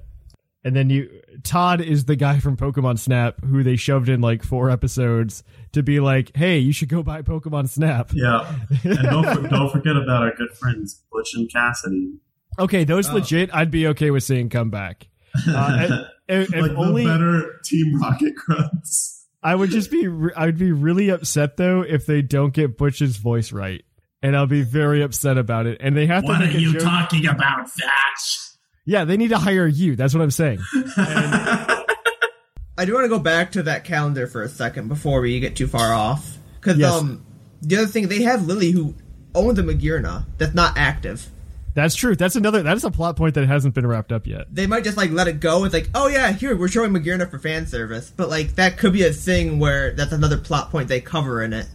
and then you Todd is the guy from Pokemon Snap who they shoved in like four episodes to be like, "Hey, you should go buy Pokemon Snap." Yeah, and don't for, don't forget about our good friends Butch and Cassidy. Okay, those Oh. legit I'd be okay with seeing come back. Uh, if, if like only the better Team Rocket grunts. I would just be I would be really upset though if they don't get Butch's voice right. And I'll be very upset about it. And they have to What are you joke- talking about, Thatch? Yeah, they need to hire you. That's what I'm saying. I do want to go back to that calendar for a second before we get too far off. Because Yes. um, the other thing they have Lily who owns a Magearna that's not active. That's true. That's another. That is a plot point that hasn't been wrapped up yet. They might just like let it go. It's like, oh yeah, here we're showing Magearna for fan service, but like that could be a thing where that's another plot point they cover in it.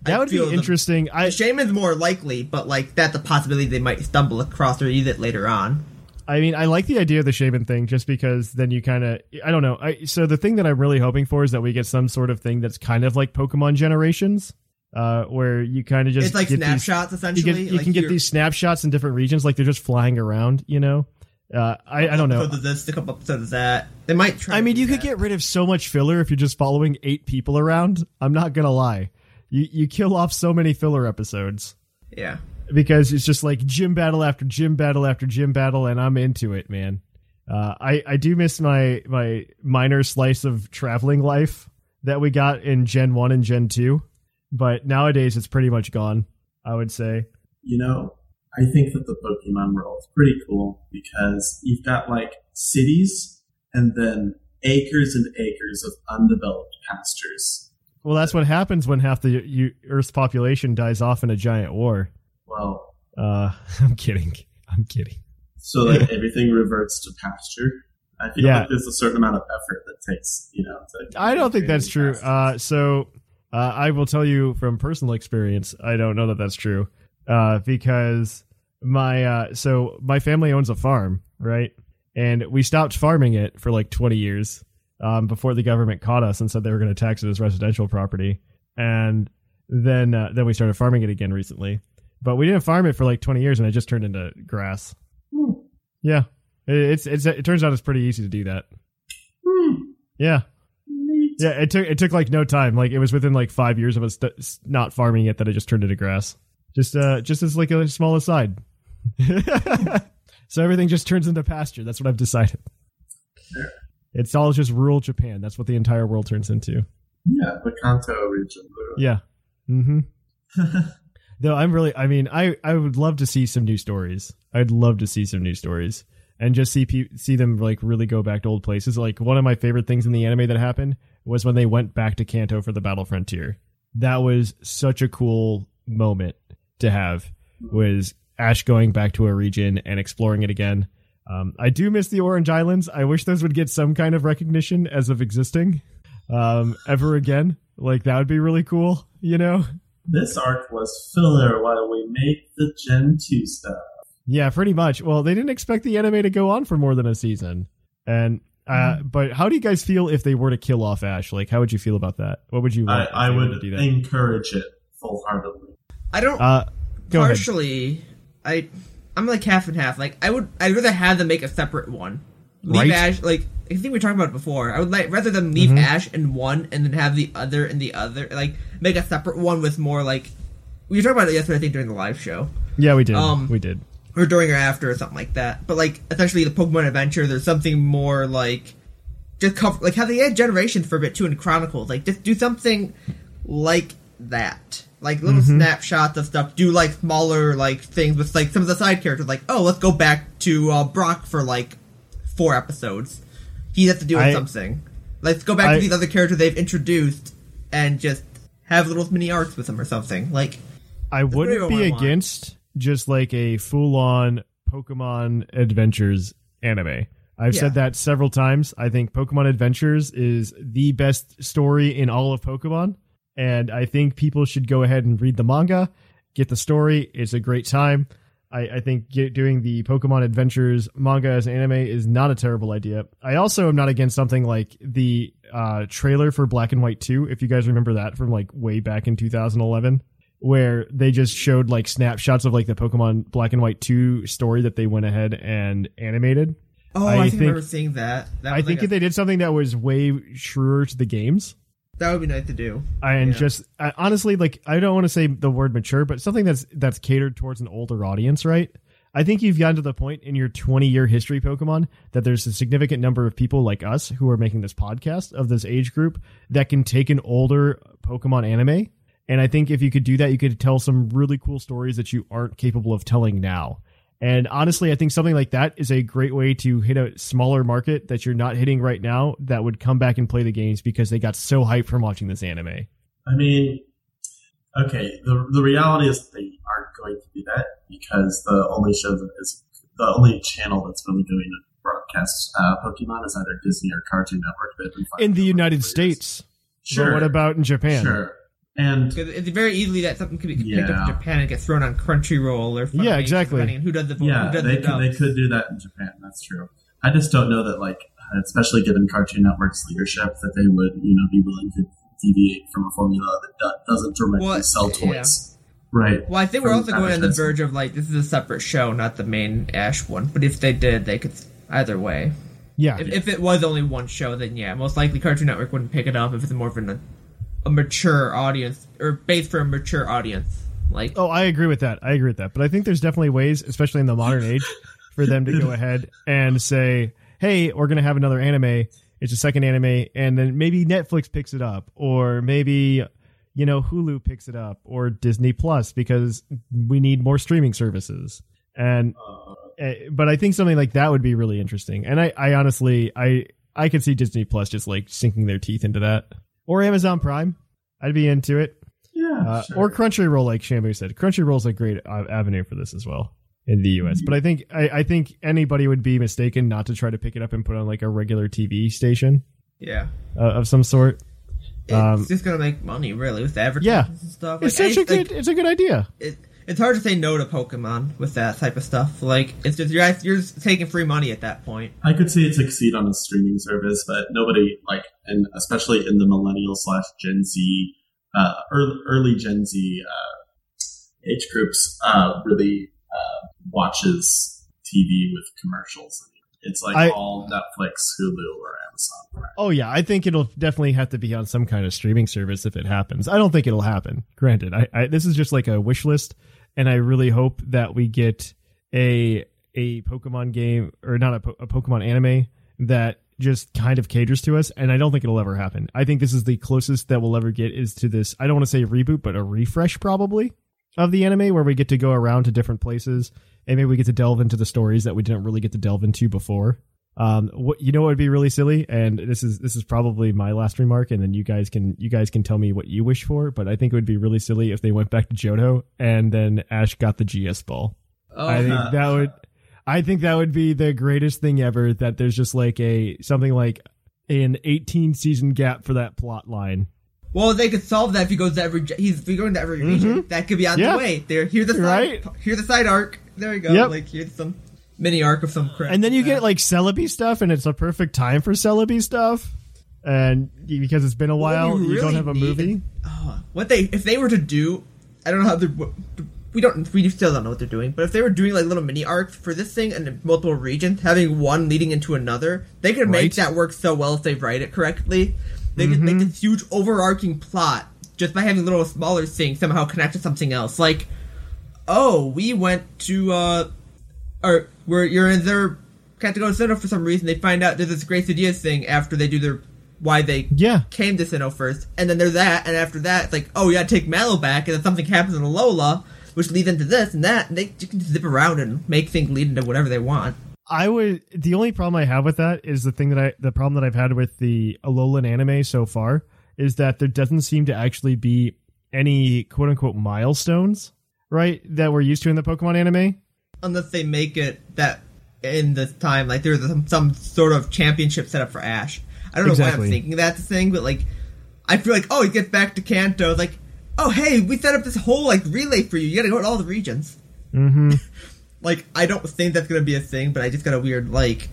That I would be the- interesting. The, I Shaymin's more likely, but like that's a possibility they might stumble across or use it later on. I mean, I like the idea of the Shaymin thing just because then you kind of I don't know. I so the thing that I'm really hoping for is that we get some sort of thing that's kind of like Pokemon Generations, uh, where you kind of just It's like get these- snapshots you essentially. get, you like can get these snapshots in different regions, like they're just flying around. You know, uh, I I don't know. Episodes of this, a couple episodes of that. They might try. I mean, you could get rid of so much filler if you're just following eight people around. I'm not gonna lie, you you kill off so many filler episodes. yeah. because it's just like gym battle after gym battle after gym battle, and I'm into it, man. Uh, I I do miss my my minor slice of traveling life that we got in Gen One and Gen Two, but nowadays it's pretty much gone. I would say. You know, I think that the Pokemon world is pretty cool because you've got like cities and then acres and acres of undeveloped pastures. Well, that's what happens when half the you, Earth's population dies off in a giant war. Well, Uh, I'm kidding. I'm kidding. so like everything reverts to pasture. I feel Yeah. like there's a certain amount of effort that takes, you know. To I don't think that's true. Uh, so uh, I will tell you from personal experience, I don't know that that's true uh, because my uh, so my family owns a farm right? And we stopped farming it for like 20 years um, before the government caught us and said they were going to tax it as residential property. And then uh, then we started farming it again recently. But we didn't farm it for like 20 years, and it just turned into grass. Yeah, It- it's it's it turns out it's pretty easy to do that. Yeah. Yeah, it took it took like no time. Like it was within like five years of us not farming it that it just turned into grass. Just uh, just as like a small aside. so everything just turns into pasture. That's what I've decided. It's all just rural Japan. That's what the entire world turns into. Yeah, the Kanto region. Yeah. Mm-hmm. Though I'm really, I mean, I I would love to see some new stories. I'd love to see some new stories and just see see them like really go back to old places. Like one of my favorite things in the anime that happened was when they went back to Kanto for the Battle Frontier. That was such a cool moment to have. Was Ash going back to a region and exploring it again. Um, I do miss the Orange Islands. I wish those would get some kind of recognition as of existing um, ever again. Like that would be really cool, you know? This arc was filler while we make the Gen 2 stuff. Yeah, pretty much. Well, they didn't expect the anime to go on for more than a season, and uh, but how do you guys feel if they were to kill off Ash? Like, how would you feel about that? What would you I, want? if I would do that? encourage it full heartedly. I don't Uh, go ahead. partially. I I'm like half and half. Like I would I'd rather have them make a separate one. Leave Right. Ash like I think we talked about it before. I would like rather than leave Mm-hmm. Ash in one and then have the other in the other. Like make a separate one with more like we talked about it yesterday. I think during the live show Yeah, we did. Um, we did. Or during or after or something like that. But like essentially the Pokemon Adventure, there's something more like just cover like how they had generations for a bit too in Chronicles. Like just do something like that. Like little snapshots of stuff. Do like smaller like things with like some of the side characters. Like oh, let's go back to uh, Brock for like four episodes. He has to do with I- something. Let's go back I- to these other characters they've introduced and just have little mini arcs with them or something. Like I wouldn't be against just like a full on Pokemon Adventures anime. I've Yeah. said that several times. I think Pokemon Adventures is the best story in all of Pokemon. And I think people should go ahead and read the manga, get the story. It's a great time. I, I think get, doing the Pokemon Adventures manga as an anime is not a terrible idea. I also am not against something like the uh, trailer for Black and White 2, if you guys remember that from like way back in 2011 where they just showed like snapshots of like the Pokemon Black and White 2 story that they went ahead and animated. oh, I I, think, I think- remember seeing that. that I think like if they did something that was way truer to the games that would be nice to do. and Yeah. just I, honestly like I don't want to say the word mature, but something that's that's catered towards an older audience, right? I think you've gotten to the point in your 20 year history Pokemon that there's a significant number of people like us who are making this podcast of this age group that can take an older Pokemon anime. And I think if you could do that, you could tell some really cool stories that you aren't capable of telling now. And honestly, I think something like that is a great way to hit a smaller market that you're not hitting right now that would come back and play the games because they got so hyped from watching this anime. I mean, okay, the, the reality is they aren't going to do that because the only show that is the only channel that's really going to broadcast uh, Pokemon is either Disney or Cartoon Network. They've been fighting In the United. States. Sure. But what about in Japan? Sure. And it's very easily that something could be picked Yeah. up in Japan and get thrown on Crunchyroll or Funimation, Yeah, exactly. depending on who does the vo- yeah, who does they the could, they could do that in Japan. That's true. I just don't know that, like, especially given Cartoon Network's leadership, that they would, you know, be willing to deviate from a formula that do- doesn't directly Well, sell yeah. toys. Right. Well, I think we're also going on the verge of like this is a separate show, not the main Ash one. But if they did, they could either way. Yeah. If, if it was only one show, then yeah, most likely Cartoon Network wouldn't pick it up if it's more of an, a mature audience or based for a mature audience. Like Oh, I agree with that. I agree with that. But I think there's definitely ways, especially in the modern age, for them to go ahead and say, "Hey, we're going to have another anime. It's a second anime, and then maybe Netflix picks it up, or maybe you know Hulu picks it up, or Disney Plus because we need more streaming services." And uh, but I think something like that would be really interesting. And I, I honestly, I, I could see Disney Plus just like sinking their teeth into that, or Amazon Prime. I'd be into it. Yeah. Uh, sure. Or Crunchyroll, like Shamu said. Crunchyroll's a great uh, avenue for this as well in the U.S. But I think I, I think anybody would be mistaken not to try to pick it up and put on like a regular TV station yeah, uh, of some sort. it's Um, just gonna make money really with the Yeah. advertisements and stuff. It's such a any- like, good. it's a good idea. it, it's hard to say no to Pokemon with that type of stuff. Like it's just you're you're just taking free money at that point. I could see it succeed on a streaming service, but nobody like, and especially in the millennial slash Gen Z, uh, early, early Gen Z uh, age groups, uh, really uh, watches TV with commercials. It's like I- all Netflix, Hulu, or Amazon. Prime. Oh yeah, I think it'll definitely have to be on some kind of streaming service if it happens. I don't think it'll happen. Granted, I, I this is just like a wish list, and I really hope that we get a a Pokemon game or not a, po- a Pokemon anime that just kind of caters to us. And I don't think it'll ever happen. I think this is the closest that we'll ever get is to this. I don't want to say reboot, but a refresh probably of the anime where we get to go around to different places and maybe we get to delve into the stories that we didn't really get to delve into before. Um, what you know what would be really silly, and this is this is probably my last remark, and then you guys can you guys can tell me what you wish for. But I think it would be really silly if they went back to Johto and then Ash got the GS ball. Oh, I think that would, I think that would be the greatest thing ever. That there's just like a something like an 18 season gap for that plot line. well, they could solve that if he goes to every. He's going to every region. That could be on Mm-hmm. Yeah. the way. There, here's the side, Right. here's the side arc. There you go. Yep. Like here's some mini arc of some crap. And then you get like Celebi stuff, and it's a perfect time for Celebi stuff. And because it's been a while, you you, don't have a movie. what they if they were to do i don't know how they're we don't we still don't know what they're doing but if they were doing like little mini arcs for this thing and multiple regions having one leading into another they could make Right. that work so well if they write it correctly they could make this huge overarching plot just by having little smaller things somehow connect to something else like oh we went to uh or where you're in their got to go to Sinnoh for some reason they find out there's this Gracidea thing after they do their why they Yeah. came to Sinnoh first, and then there's that, and after that, it's like, oh, yeah, take Mallow back, and then something happens in Alola, which leads into this and that, and they you can zip around and make things lead into whatever they want. I would. The only problem I have with that is the thing that I, the problem that I've had with the Alolan anime so far is that there doesn't seem to actually be any quote unquote milestones, right? That we're used to in the Pokemon anime. Unless they make it that in this time, like there's some, some sort of championship set up for Ash. I don't know why I'm thinking that's the thing, but like, I feel like, oh, he gets back to Kanto, like, oh, hey, we set up this whole like relay for you. You gotta go to all the regions. Mm-hmm. Like, I don't think that's gonna be a thing, but I just got a weird like.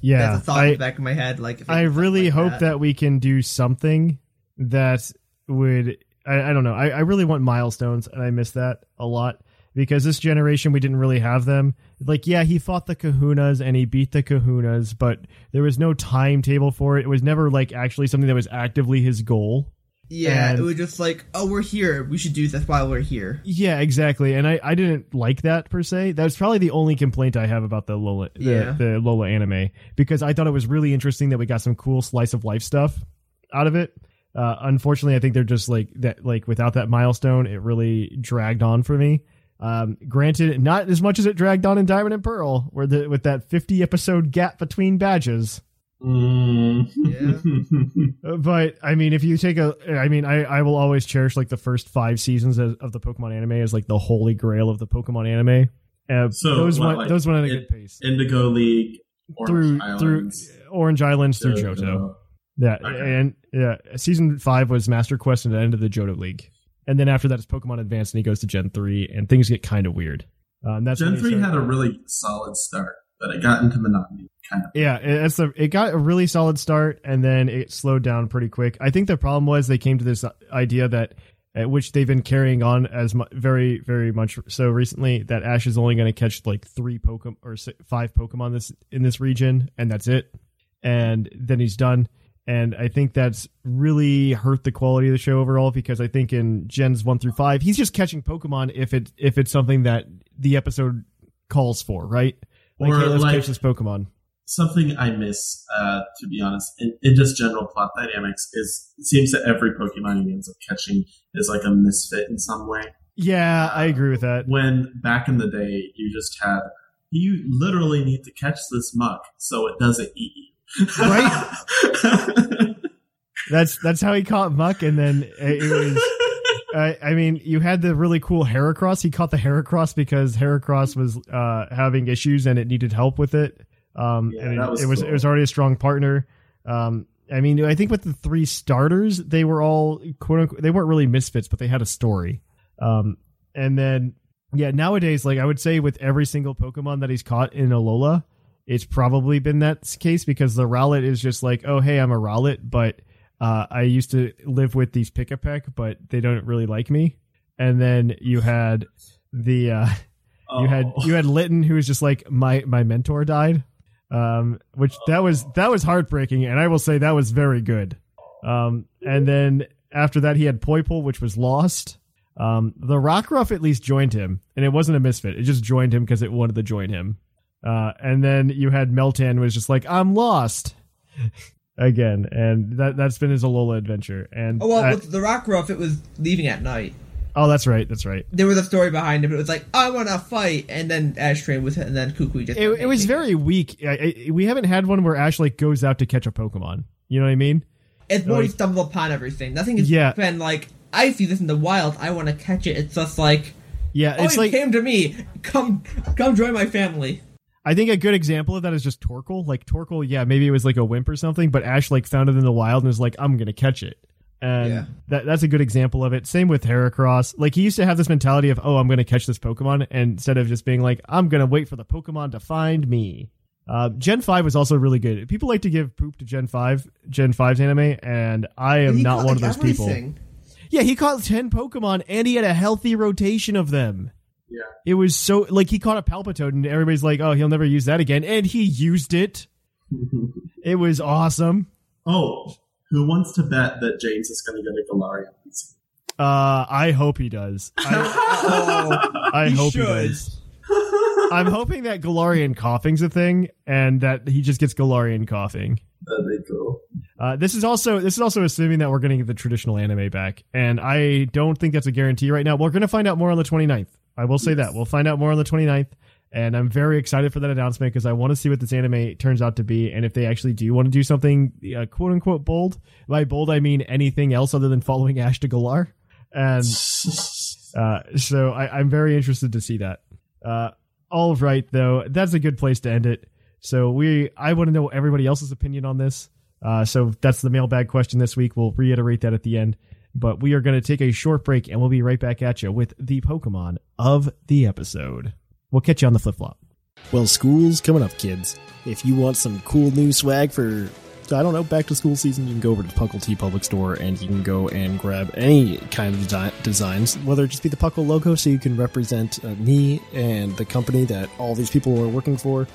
Yeah, that's a thought in the back of my head. Like, if I really like hope that. we can do something that would. I, I don't know. I, I really want milestones, and I miss that a lot because this generation we didn't really have them. Like, yeah, he fought the Kahunas and he beat the Kahunas, but there was no timetable for it. It was never like actually something that was actively his goal. Yeah, And- it was just like, oh, we're here. We should do this while we're here. Yeah, exactly. And I, I didn't like that per se. That's probably the only complaint I have about the Lola the, Yeah. the Lola anime because I thought it was really interesting that we got some cool slice of life stuff out of it. Uh, unfortunately, I think they're just like that. Like without that milestone, it really dragged on for me. Um, granted, not as much as it dragged on in Diamond and Pearl, where the with that fifty episode gap between badges. Mm. Uh, But I mean, if you take a, I mean, I, I will always cherish like the first five seasons of, of the Pokemon anime as like the holy grail of the Pokemon anime. Uh, So, those went like, those went at a good pace Indigo League, through Orange through Islands, Orange Islands through Johto. Johto. Yeah, Okay. and yeah, season five was Master Quest and the end of the Johto League, and then after that it's Pokemon Advance and he goes to Gen three and things get kind of weird. Um, that's Gen three had a really solid start, but it got into monotony, kind of. Yeah, it- it's the it got a really solid start and then it slowed down pretty quick. I think the problem was they came to this idea that uh, which they've been carrying on as mu- very very much so recently that Ash is only going to catch like 3 Pokemon or 5 Pokemon this in this region and that's it. And then he's done. And I think that's really hurt the quality of the show overall because I think in gens 1 through 5 he's just catching Pokemon if it if it's something that the episode calls for, right? Like, Or hey, let's like- catch this Pokemon. Something I miss, uh, to be honest, in, in just general plot dynamics, is it seems that every Pokemon he ends up catching is like a misfit in some way. Yeah, I agree with that. When back in the day, you just had you literally need to catch this muck so it doesn't eat you. Right? That's that's how he caught Muck, and then it it was. I, I mean, you had the really cool Heracross. He caught the Heracross because Heracross was uh, having issues and it needed help with it. Um, Yeah, and it, was it was cool. it was already a strong partner. Um, I mean, I think with the three starters, they were all quote unquote. They weren't really misfits, but they had a story. Um, and then Yeah, nowadays, like I would say, with every single Pokemon that he's caught in Alola, it's probably been that case because the Rowlet is just like, oh hey, I'm a Rowlet, but uh, I used to live with these Pikipek, but they don't really like me. And then you had the uh, you had Oh. you had Litten, who was just like my my mentor died, um, which that was that was heartbreaking, and I will say that was very good. Um, and then after that, he had Poipole, which was lost. Um, the Rockruff at least joined him, and it wasn't a misfit; it just joined him because it wanted to join him. Uh, and then you had Meltan, was just like, "I'm lost." Again, and that that's been his Alola adventure. And Oh well, I- with the Rockruff, it was leaving at night. oh, that's right, that's right. There was a story behind it, but it was like, I want to fight, and then Ashtray was, and then Kukui just. it, it was very weak. I, I, we haven't had one where Ash like goes out to catch a Pokemon. You know what I mean? It's more like- you stumble upon everything. Nothing has Yeah. been like, I see this in the wild. I want to catch it. It's just like, Yeah, oh, it's like came to me. Come, come join my family. I think a good example of that is just Torkoal. Like Torkoal, yeah, maybe it was like a wimp or something, but Ash like found it in the wild and was like, "I'm gonna catch it," and Yeah. that that's a good example of it. Same with Heracross. Like he used to have this mentality of, "Oh, I'm gonna catch this Pokemon," and instead of just being like, "I'm gonna wait for the Pokemon to find me." Uh, Gen five was also really good. People like to give poop to Gen five, Gen 5's anime, and I am not one of like, those people. Yeah, he caught ten Pokemon, and he had a healthy rotation of them. Yeah. It was so like he caught a Palpitoad, and everybody's like, "Oh, he'll never use that again," and he used it. It was awesome. Oh, who wants to bet that James is going to get a Galarian PC? Uh, I hope he does. I, I He hope should. he does. I'm hoping that Galarian Koffing's a thing, and that he just gets Galarian coughing. That'd be cool. Uh, this is also this is also assuming that we're going to get the traditional anime back, and I don't think that's a guarantee right now. We're going to find out more on the 29th. I will say that we'll find out more on the 29th, and I'm very excited for that announcement because I want to see what this anime turns out to be, and if they actually do want to do something uh, quote unquote bold. By bold, I mean anything else other than following Ash to Galar, and uh, so I, I'm very interested to see that. Uh, all right, though, that's a good place to end it. So we, I want to know everybody else's opinion on this. Uh, so that's the mailbag question this week. We'll reiterate that at the end. But we are going to take a short break, and we'll be right back at you with the Pokemon of the episode. We'll catch you on the flip flop. Well, school's coming up, kids. If you want some cool new swag for, I don't know, back to school season, you can go over to the Puckle TeePublic Store and you can go and grab any kind of desi- designs, whether it just be the Puckle logo so you can represent uh, me and the company that all these people are working for,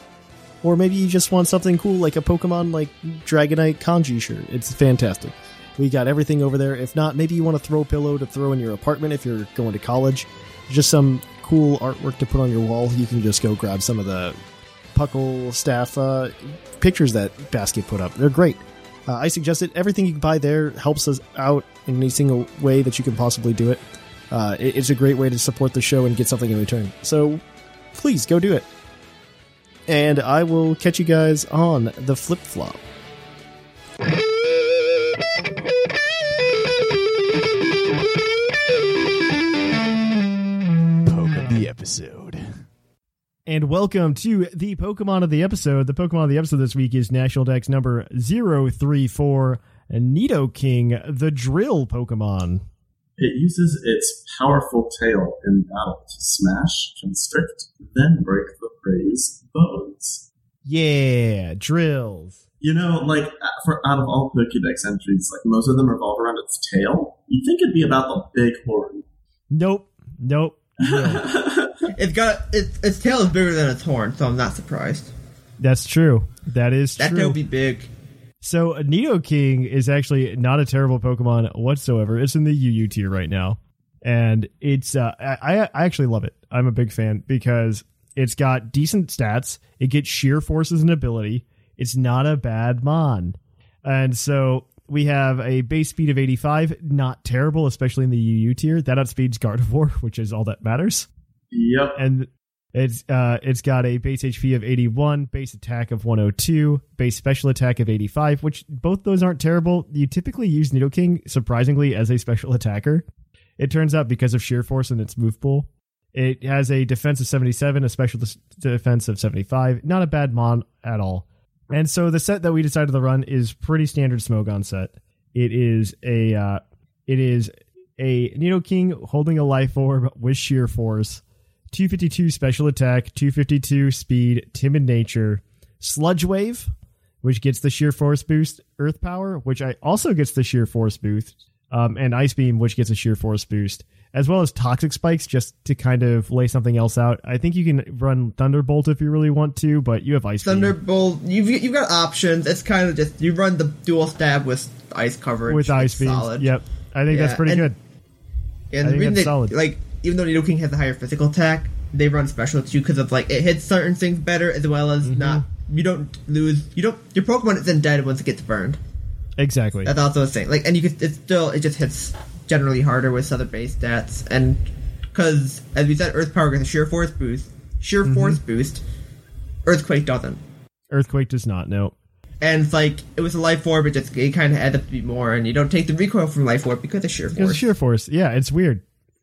or maybe you just want something cool like a Pokemon like Dragonite Kanji shirt. It's fantastic. We got everything over there. If not, maybe you want to throw a pillow to throw in your apartment if you're going to college. Just some cool artwork to put on your wall. You can just go grab some of the Puckle staff uh, pictures that Basket put up. They're great. Uh, I suggest it. Everything you can buy there helps us out in any single way that you can possibly do it. Uh, it- it's a great way to support the show and get something in return. So please go do it. And I will catch you guys on the flip flop. And welcome to the Pokemon of the episode. The Pokemon of the episode this week is National Dex number 034, Nidoking, the Drill Pokemon. It uses its powerful tail in battle to smash, constrict, then break the prey's bones. Yeah, drills. You know, like for out of all Pokédex entries, like most of them revolve around its tail. You'd think it'd be about the big horn. Nope, nope. It's got its its tail is bigger than its horn, so I'm not surprised. That's true. That is That true. tail would be big. So Nidoking is actually not a terrible Pokemon whatsoever. It's in the UU tier right now, and it's uh, I I actually love it. I'm a big fan because it's got decent stats. It gets sheer force as an ability. It's not a bad mon, and so we have a base speed of 85. Not terrible, especially in the UU tier. That outspeeds Gardevoir, which is all that matters Yep. and it's uh it's got a base HP of 81, base attack of 102, base special attack of 85, which both those aren't terrible. You typically use Nidoking surprisingly as a special attacker. It turns out because of sheer force and its move pool. It has a defense of 77, a special defense of 75. Not a bad mon at all. And so the set that we decided to run is pretty standard Smogon set. It is a uh, it is a Nidoking holding a life orb with sheer force 252 special attack, 252 speed, timid nature, sludge wave, which gets the sheer force boost, earth power, which I also gets the sheer force boost, um, and ice beam, which gets a sheer force boost, as well as toxic spikes, just to kind of lay something else out. I think you can run thunderbolt if you really want to, but you have ice beam. Thunderbolt, you've you've got options. It's kind of just you run the dual stab with ice coverage with ice. Solid. Yep, I think that's pretty and- good. And I think that's they, solid. like even though Nidoking has a higher physical attack, they run special too because of like it hits certain things better as well Mm-hmm. as not. You don't lose. You don't. Your Pokemon isn't dead once it gets burned. Exactly. That's also a thing. Like, and you could. It's still. It just hits generally harder with other base stats, and because as we said, Earth Power gets a sheer force boost. Sheer Mm-hmm. force boost. Earthquake doesn't. Earthquake does not. No. And it's like it was a life orb, it just it kind of adds up to be more, and you don't take the recoil from life orb because of sheer force. of sheer force. Yeah, it's weird.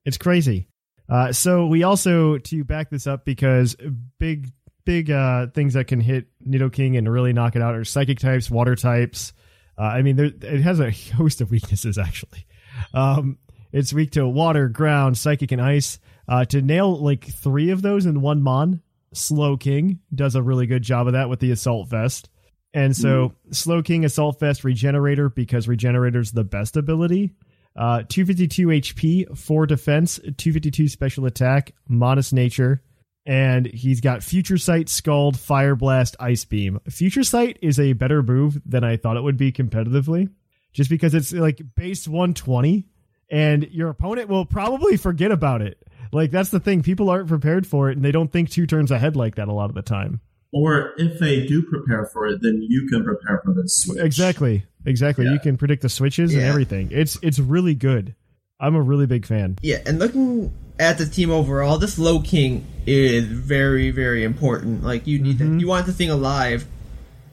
It's crazy. Uh, so we also to back this up because big big uh, things that can hit Nidoking and really knock it out are psychic types, water types. Uh, I mean, there, it has a host of weaknesses actually. Um, it's weak to water, ground, psychic, and ice. Uh, to nail like three of those in one mon, Slowking does a really good job of that with the Assault Vest. And so, Slowking, Assault Vest, Regenerator, because Regenerator's the best ability. Uh, 252 HP, 4 defense, 252 special attack, modest nature, and he's got Future Sight, Scald, Fire Blast, Ice Beam. Future Sight is a better move than I thought it would be competitively, just because it's like base 120, and your opponent will probably forget about it. Like, that's the thing. People aren't prepared for it, and they don't think two turns ahead like that a lot of the time. Or if they do prepare for it, then you can prepare for the switch. Exactly. Exactly. Yeah. You can predict the switches and everything. It's it's really good. I'm a really big fan. Yeah, and looking at the team overall, this Slowking is very, very important. Like you need Mm-hmm. you want the thing alive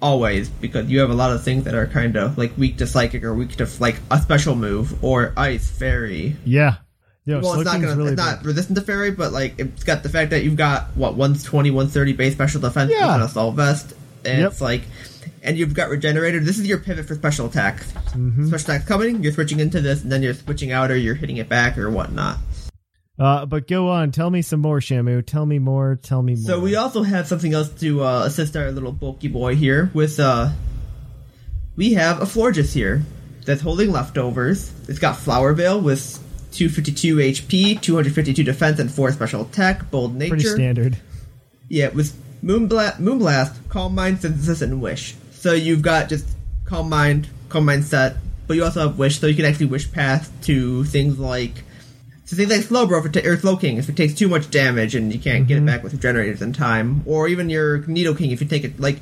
always because you have a lot of things that are kind of like weak to psychic or weak to like a special move or ice fairy. Yeah. Yo, well, it's not gonna, really it's not big. resistant to fairy, but like it's got the fact that you've got what 120, 130 base special defense Yeah. with an assault vest, and Yep. it's like, and you've got regenerator. This is your pivot for special attack. Mm-hmm. Special attack coming, you're switching into this, and then you're switching out or you're hitting it back or whatnot. Uh, but go on. Tell me some more, Shamu. Tell me more. Tell me more. So we also have something else to uh, assist our little bulky boy here with uh we have a Florges here that's holding leftovers. It's got Flower Veil with 252 HP, 252 defense, and 4 special attack, bold nature. pretty standard. Yeah, with Moonblast, Moonblast, Calm Mind, Synthesis, and Wish. So you've got just Calm Mind, Calm Mind set, but you also have Wish, so you can actually Wish past to things like so things like Slowbro if it ta- or Slowking if it takes too much damage and you can't get it back with your generators in time, or even your Nidoking if you take it like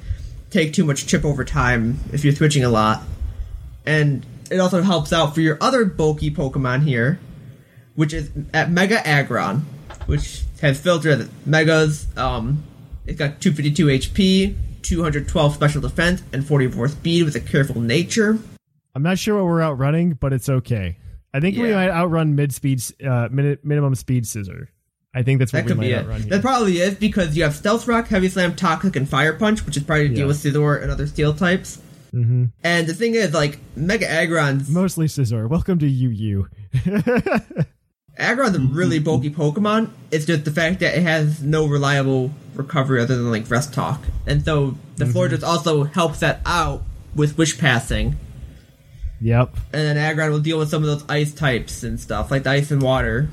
take too much chip over time if you're switching a lot, and it also helps out for your other bulky Pokemon here, which is at Mega Aggron, which has filtered Megas. Um, it's got 252 HP, 212 special defense, and 44 speed with a careful nature. I'm not sure what we're outrunning, but it's okay. I think we might outrun mid speed, uh, min- minimum speed Scizor. I think that's what That we could might be outrun it. here. That probably is because you have Stealth Rock, Heavy Slam, Toxic, and Fire Punch, which is probably to Yeah. deal with Scizor and other steel types. Mhm. And the thing is, like, Mega Aggron's Mostly Scizor. Welcome to UU. Aggron's a really bulky Pokemon. It's just the fact that it has no reliable recovery other than like rest talk, and so the Florges also helps that out with Wish Passing. yep. And then Aggron will deal with some of those ice types and stuff, like the ice and water.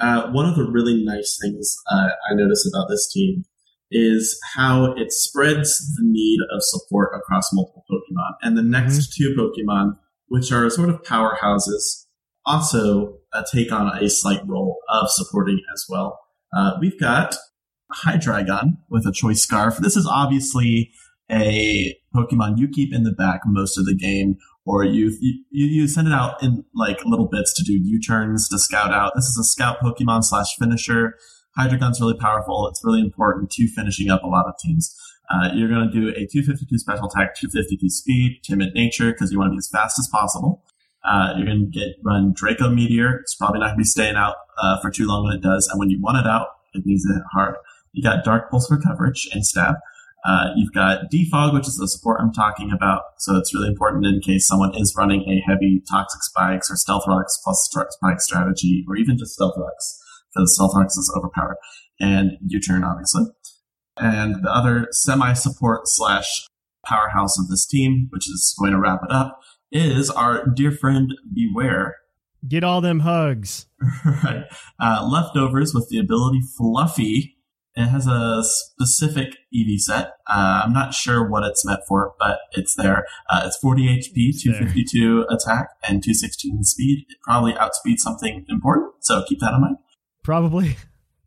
Uh, one of the really nice things uh, I notice about this team is how it spreads the need of support across multiple Pokemon. And the next two Pokemon, which are sort of powerhouses, also uh, take on a slight role of supporting as well. Uh, we've got Hydreigon with a choice scarf. This is obviously a Pokemon you keep in the back most of the game, or you you, you send it out in like little bits to do U-turns to scout out. This is a scout Pokemon slash finisher. Hydreigon's really powerful. It's really important to finishing up a lot of teams. Uh, you're going to do a 252 special attack, 252 speed, timid nature because you want to be as fast as possible. Uh, you're going to get run Draco Meteor. It's probably not going to be staying out uh, for too long when it does, and when you want it out, it needs to hit hard. You got Dark Pulse for coverage and stab. Uh, you've got Defog, which is the support I'm talking about. So it's really important in case someone is running a heavy Toxic Spikes or Stealth Rocks plus Spike strategy, or even just Stealth Rocks, because Stealth Rocks is overpowered. and U turn, obviously. And the other semi support slash powerhouse of this team, which is going to wrap it up, is our dear friend Bewear. Get all them hugs. right. Uh, leftovers with the ability Fluffy. It has a specific EV set. Uh, I'm not sure what it's meant for, but it's there. Uh, it's 40 HP, It's there. 252 attack, and 216 speed. It probably outspeeds something important, so keep that in mind. Probably.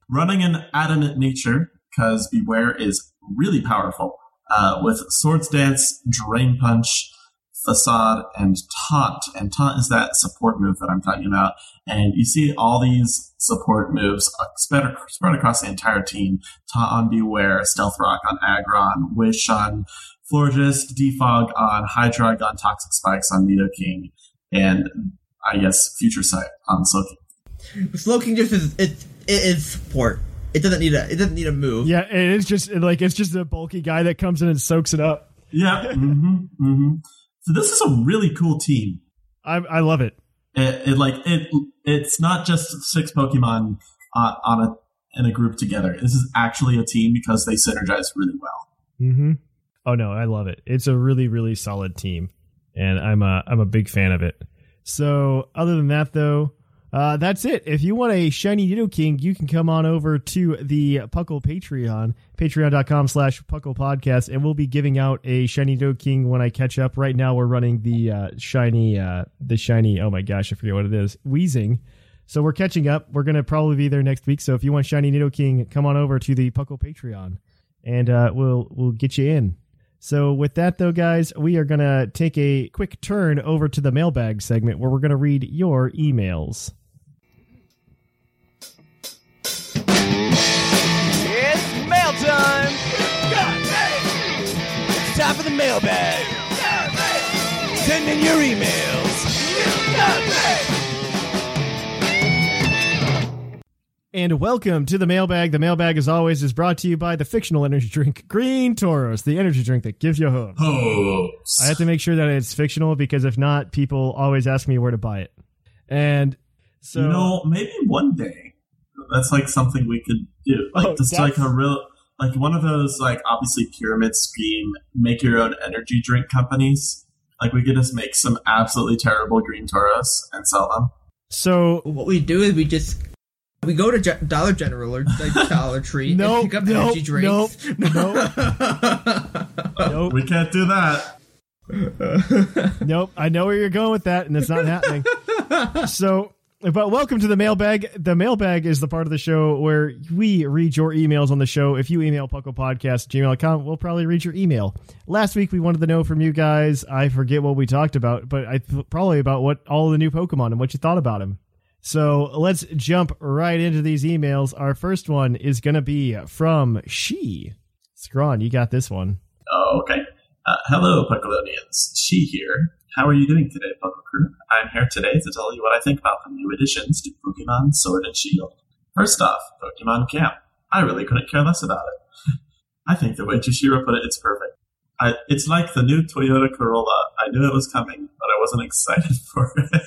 Running an adamant nature, because Bewear is really powerful, uh, with Swords Dance, Drain Punch, Facade, and Taunt. And Taunt is that support move that I'm talking about. And you see all these support moves uh, spread, spread across the entire team. Taunt on Bewear, Stealth Rock on Aggron, Wish on Florges, Defog on Hydreigon Toxic Spikes on Nidoking, and I guess Future Sight on Silky. Slowking just is it, it is support. It doesn't need a it doesn't need a move. Yeah, it is just like it's just a bulky guy that comes in and soaks it up. Yeah. hmm hmm So this is a really cool team. I I love it. It, it like it. It's not just six Pokemon on, on a in a group together. This is actually a team because they synergize really well. Mm-hmm. Oh no, I love it. It's a really really solid team, and I'm a I'm a big fan of it. So other than that though. Uh, that's it. If you want a shiny Nidoking, you can come on over to the Puckle Patreon, patreon.com slash Puckle Podcast, and we'll be giving out a shiny Nidoking when I catch up. Right now, we're running the uh, shiny, uh, the shiny, oh my gosh, I forget what it is, Wheezing. So we're catching up. We're going to probably be there next week. So if you want shiny Nidoking, come on over to the Puckle Patreon, and uh, we'll we'll get you in. So with that though, guys, we are going to take a quick turn over to the mailbag segment where we're going to read your emails. Time for the mailbag! Send in your emails! And welcome to the mailbag. The mailbag, as always, is brought to you by the fictional energy drink Green Tauros, the energy drink that gives you hope. Oh, I have to make sure that it's fictional because if not, people always ask me where to buy it. And so, you know, maybe one day that's like something we could do. Like Oh, just like a real, like one of those like obviously pyramid scheme, make your own energy drink companies. Like we could just make some absolutely terrible green Tauros and sell them. so What we do is we just we go to Ge- Dollar General or like Dollar Tree Nope, and pick up nope, energy drinks. nope, We can't do that. nope. I know where you're going with that, and it's not happening. so, but welcome to the mailbag. The mailbag is the part of the show where we read your emails on the show. If you email pucklepodcast gmail.com, we'll probably read your email. Last week, we wanted to know from you guys. I forget what we talked about, but I th- probably about what all the new Pokemon and what you thought about them. So let's jump right into these emails. Our first one is going to be from She. Scrawn, you got this one. Oh, okay. Uh, hello, Puckalonians. She here. How are you doing today, Puckle Crew? I'm here today to tell you what I think about the new additions to Pokemon Sword and Shield. First off, Pokemon Camp. I really couldn't care less about it. I think the way Toshiro put it, it's perfect. I, it's like the new Toyota Corolla. I knew it was coming, but I wasn't excited for it.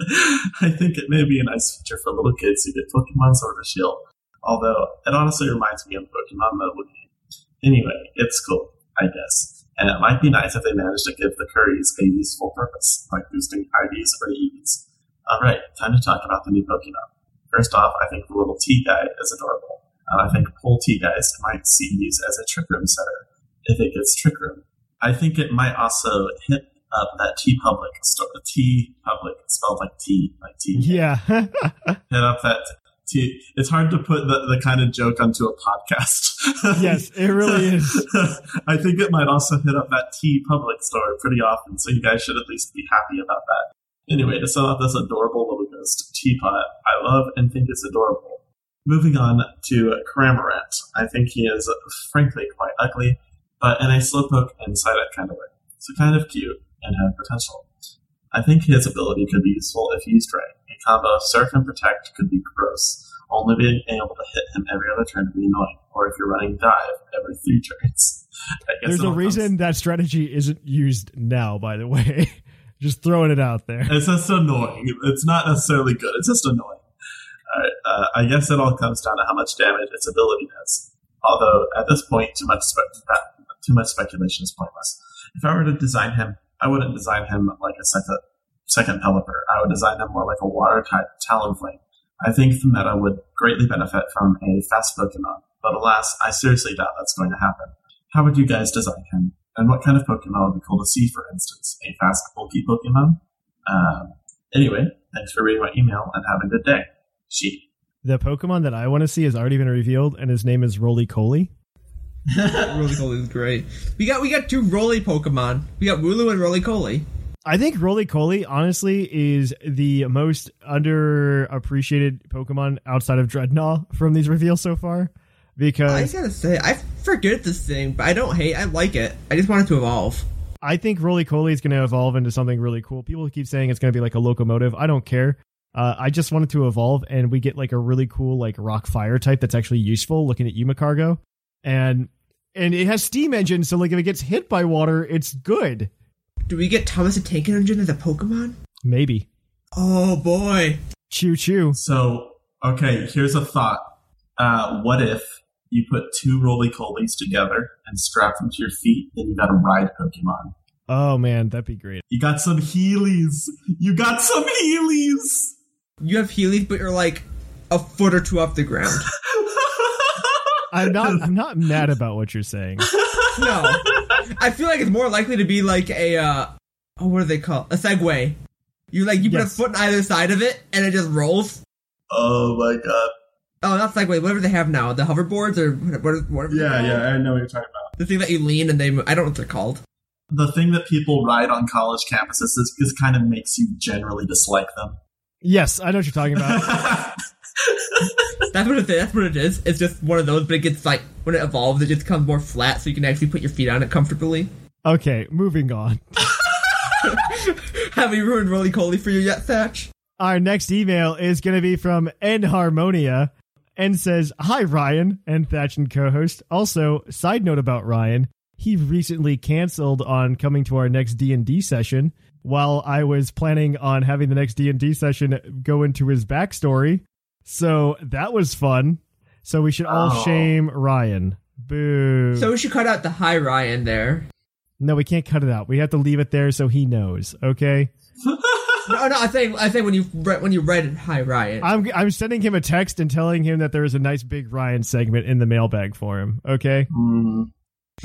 I think it may be a nice feature for little kids who get Pokemon Sword and Shield. Although, it honestly reminds me of Pokemon mobile game. Anyway, it's cool, I guess. And it might be nice if they manage to give the Curries a useful purpose, like boosting IVs or EVs. Alright, time to talk about the new Pokemon. First off, I think the little T guy is adorable. And I think Pole T guys might see these as a Trick Room setter, if it gets Trick Room. I think it might also hit up that TeePublic store. T Public, spelled like T, like T. Yeah. Hit up that T. It's hard to put the, the kind of joke onto a podcast. yes, it really is. I think it might also hit up that TeePublic store pretty often, so you guys should at least be happy about that. Anyway, to sum up this adorable little ghost teapot, I love and think it's adorable. Moving on to Cramorant. I think he is frankly quite ugly, but in a slowpoke and Psyduck kind of way. So kind of cute and have potential. I think his ability could be useful if used right. A combo of Surf and Protect could be gross. Only being able to hit him every other turn would be annoying. Or if you're running Dive every three turns. There's a all comes- reason that strategy isn't used now, by the way. just throwing it out there. It's just annoying. It's not necessarily good. It's just annoying. Uh, I guess it all comes down to how much damage its ability does. Although at this point, too much spe- too much speculation is pointless. If I were to design him, I wouldn't design him like a second second Pelipper. I would design him more like a water type Talonflame. I think the meta would greatly benefit from a fast Pokemon, but alas, I seriously doubt that's going to happen. How would you guys design him? And what kind of Pokemon would be cool to see, for instance? A fast, bulky Pokemon? Um, anyway, thanks for reading my email and have a good day. She. The Pokemon that I want to see has already been revealed, and his name is Rolycoly. Roly is great. We got we got two Roly Pokemon. We got Wooloo and Rolycoly. I think Rolycoly, honestly, is the most underappreciated Pokemon outside of Drednaw from these reveals so far. Because I gotta say, I forget this thing, but I don't hate. I like it. I just want it to evolve. I think Rolycoly is going to evolve into something really cool. People keep saying it's going to be like a locomotive. I don't care. Uh, I just want it to evolve, and we get like a really cool like rock fire type that's actually useful. Looking at Umacargo, and and it has steam engine, so like if it gets hit by water, it's good. Do we get Thomas the Tank Engine as a Pokemon? Maybe. Oh boy. Choo choo. So, okay, here's a thought. Uh, what if you put two roly colies together and strap them to your feet, then you got a ride Pokemon? Oh man, that'd be great. You got some Heelys. You got some Heelys. You have Heelys, but you're like a foot or two off the ground. I'm not. I'm not mad about what you're saying. no, I feel like it's more likely to be like a uh, oh, what do they call a Segway. You like you put Yes. a foot on either side of it, and it just rolls. Oh my god. Oh, not Segway. Whatever they have now, the hoverboards or whatever. whatever they're Yeah, called. yeah, I know what you're talking about. The thing that you lean and they. Move. I don't know what they're called. The thing that people ride on college campuses is, is kind of makes you generally dislike them. Yes, I know what you're talking about. That's what it is. That's what it is. It's just one of those, but it gets like when it evolves, it just becomes more flat, so you can actually put your feet on it comfortably. okay, moving on. Have we ruined Rolycoly for you yet, Thatch? Our next email is going to be from N Harmonia and says, Hi, Ryan and Thatch and co host. Also, side note about Ryan, he recently canceled on coming to our next D&D session while I was planning on having the next D&D session go into his backstory. So that was fun. So we should all Oh. shame Ryan. Boo. So we should cut out the hi Ryan there. no, we can't cut it out. We have to leave it there so he knows, okay? No, no, I think I think when you re- when you read it, hi Ryan. I'm I'm sending him a text and telling him that there is a nice big Ryan segment in the mailbag for him. Okay. Mm.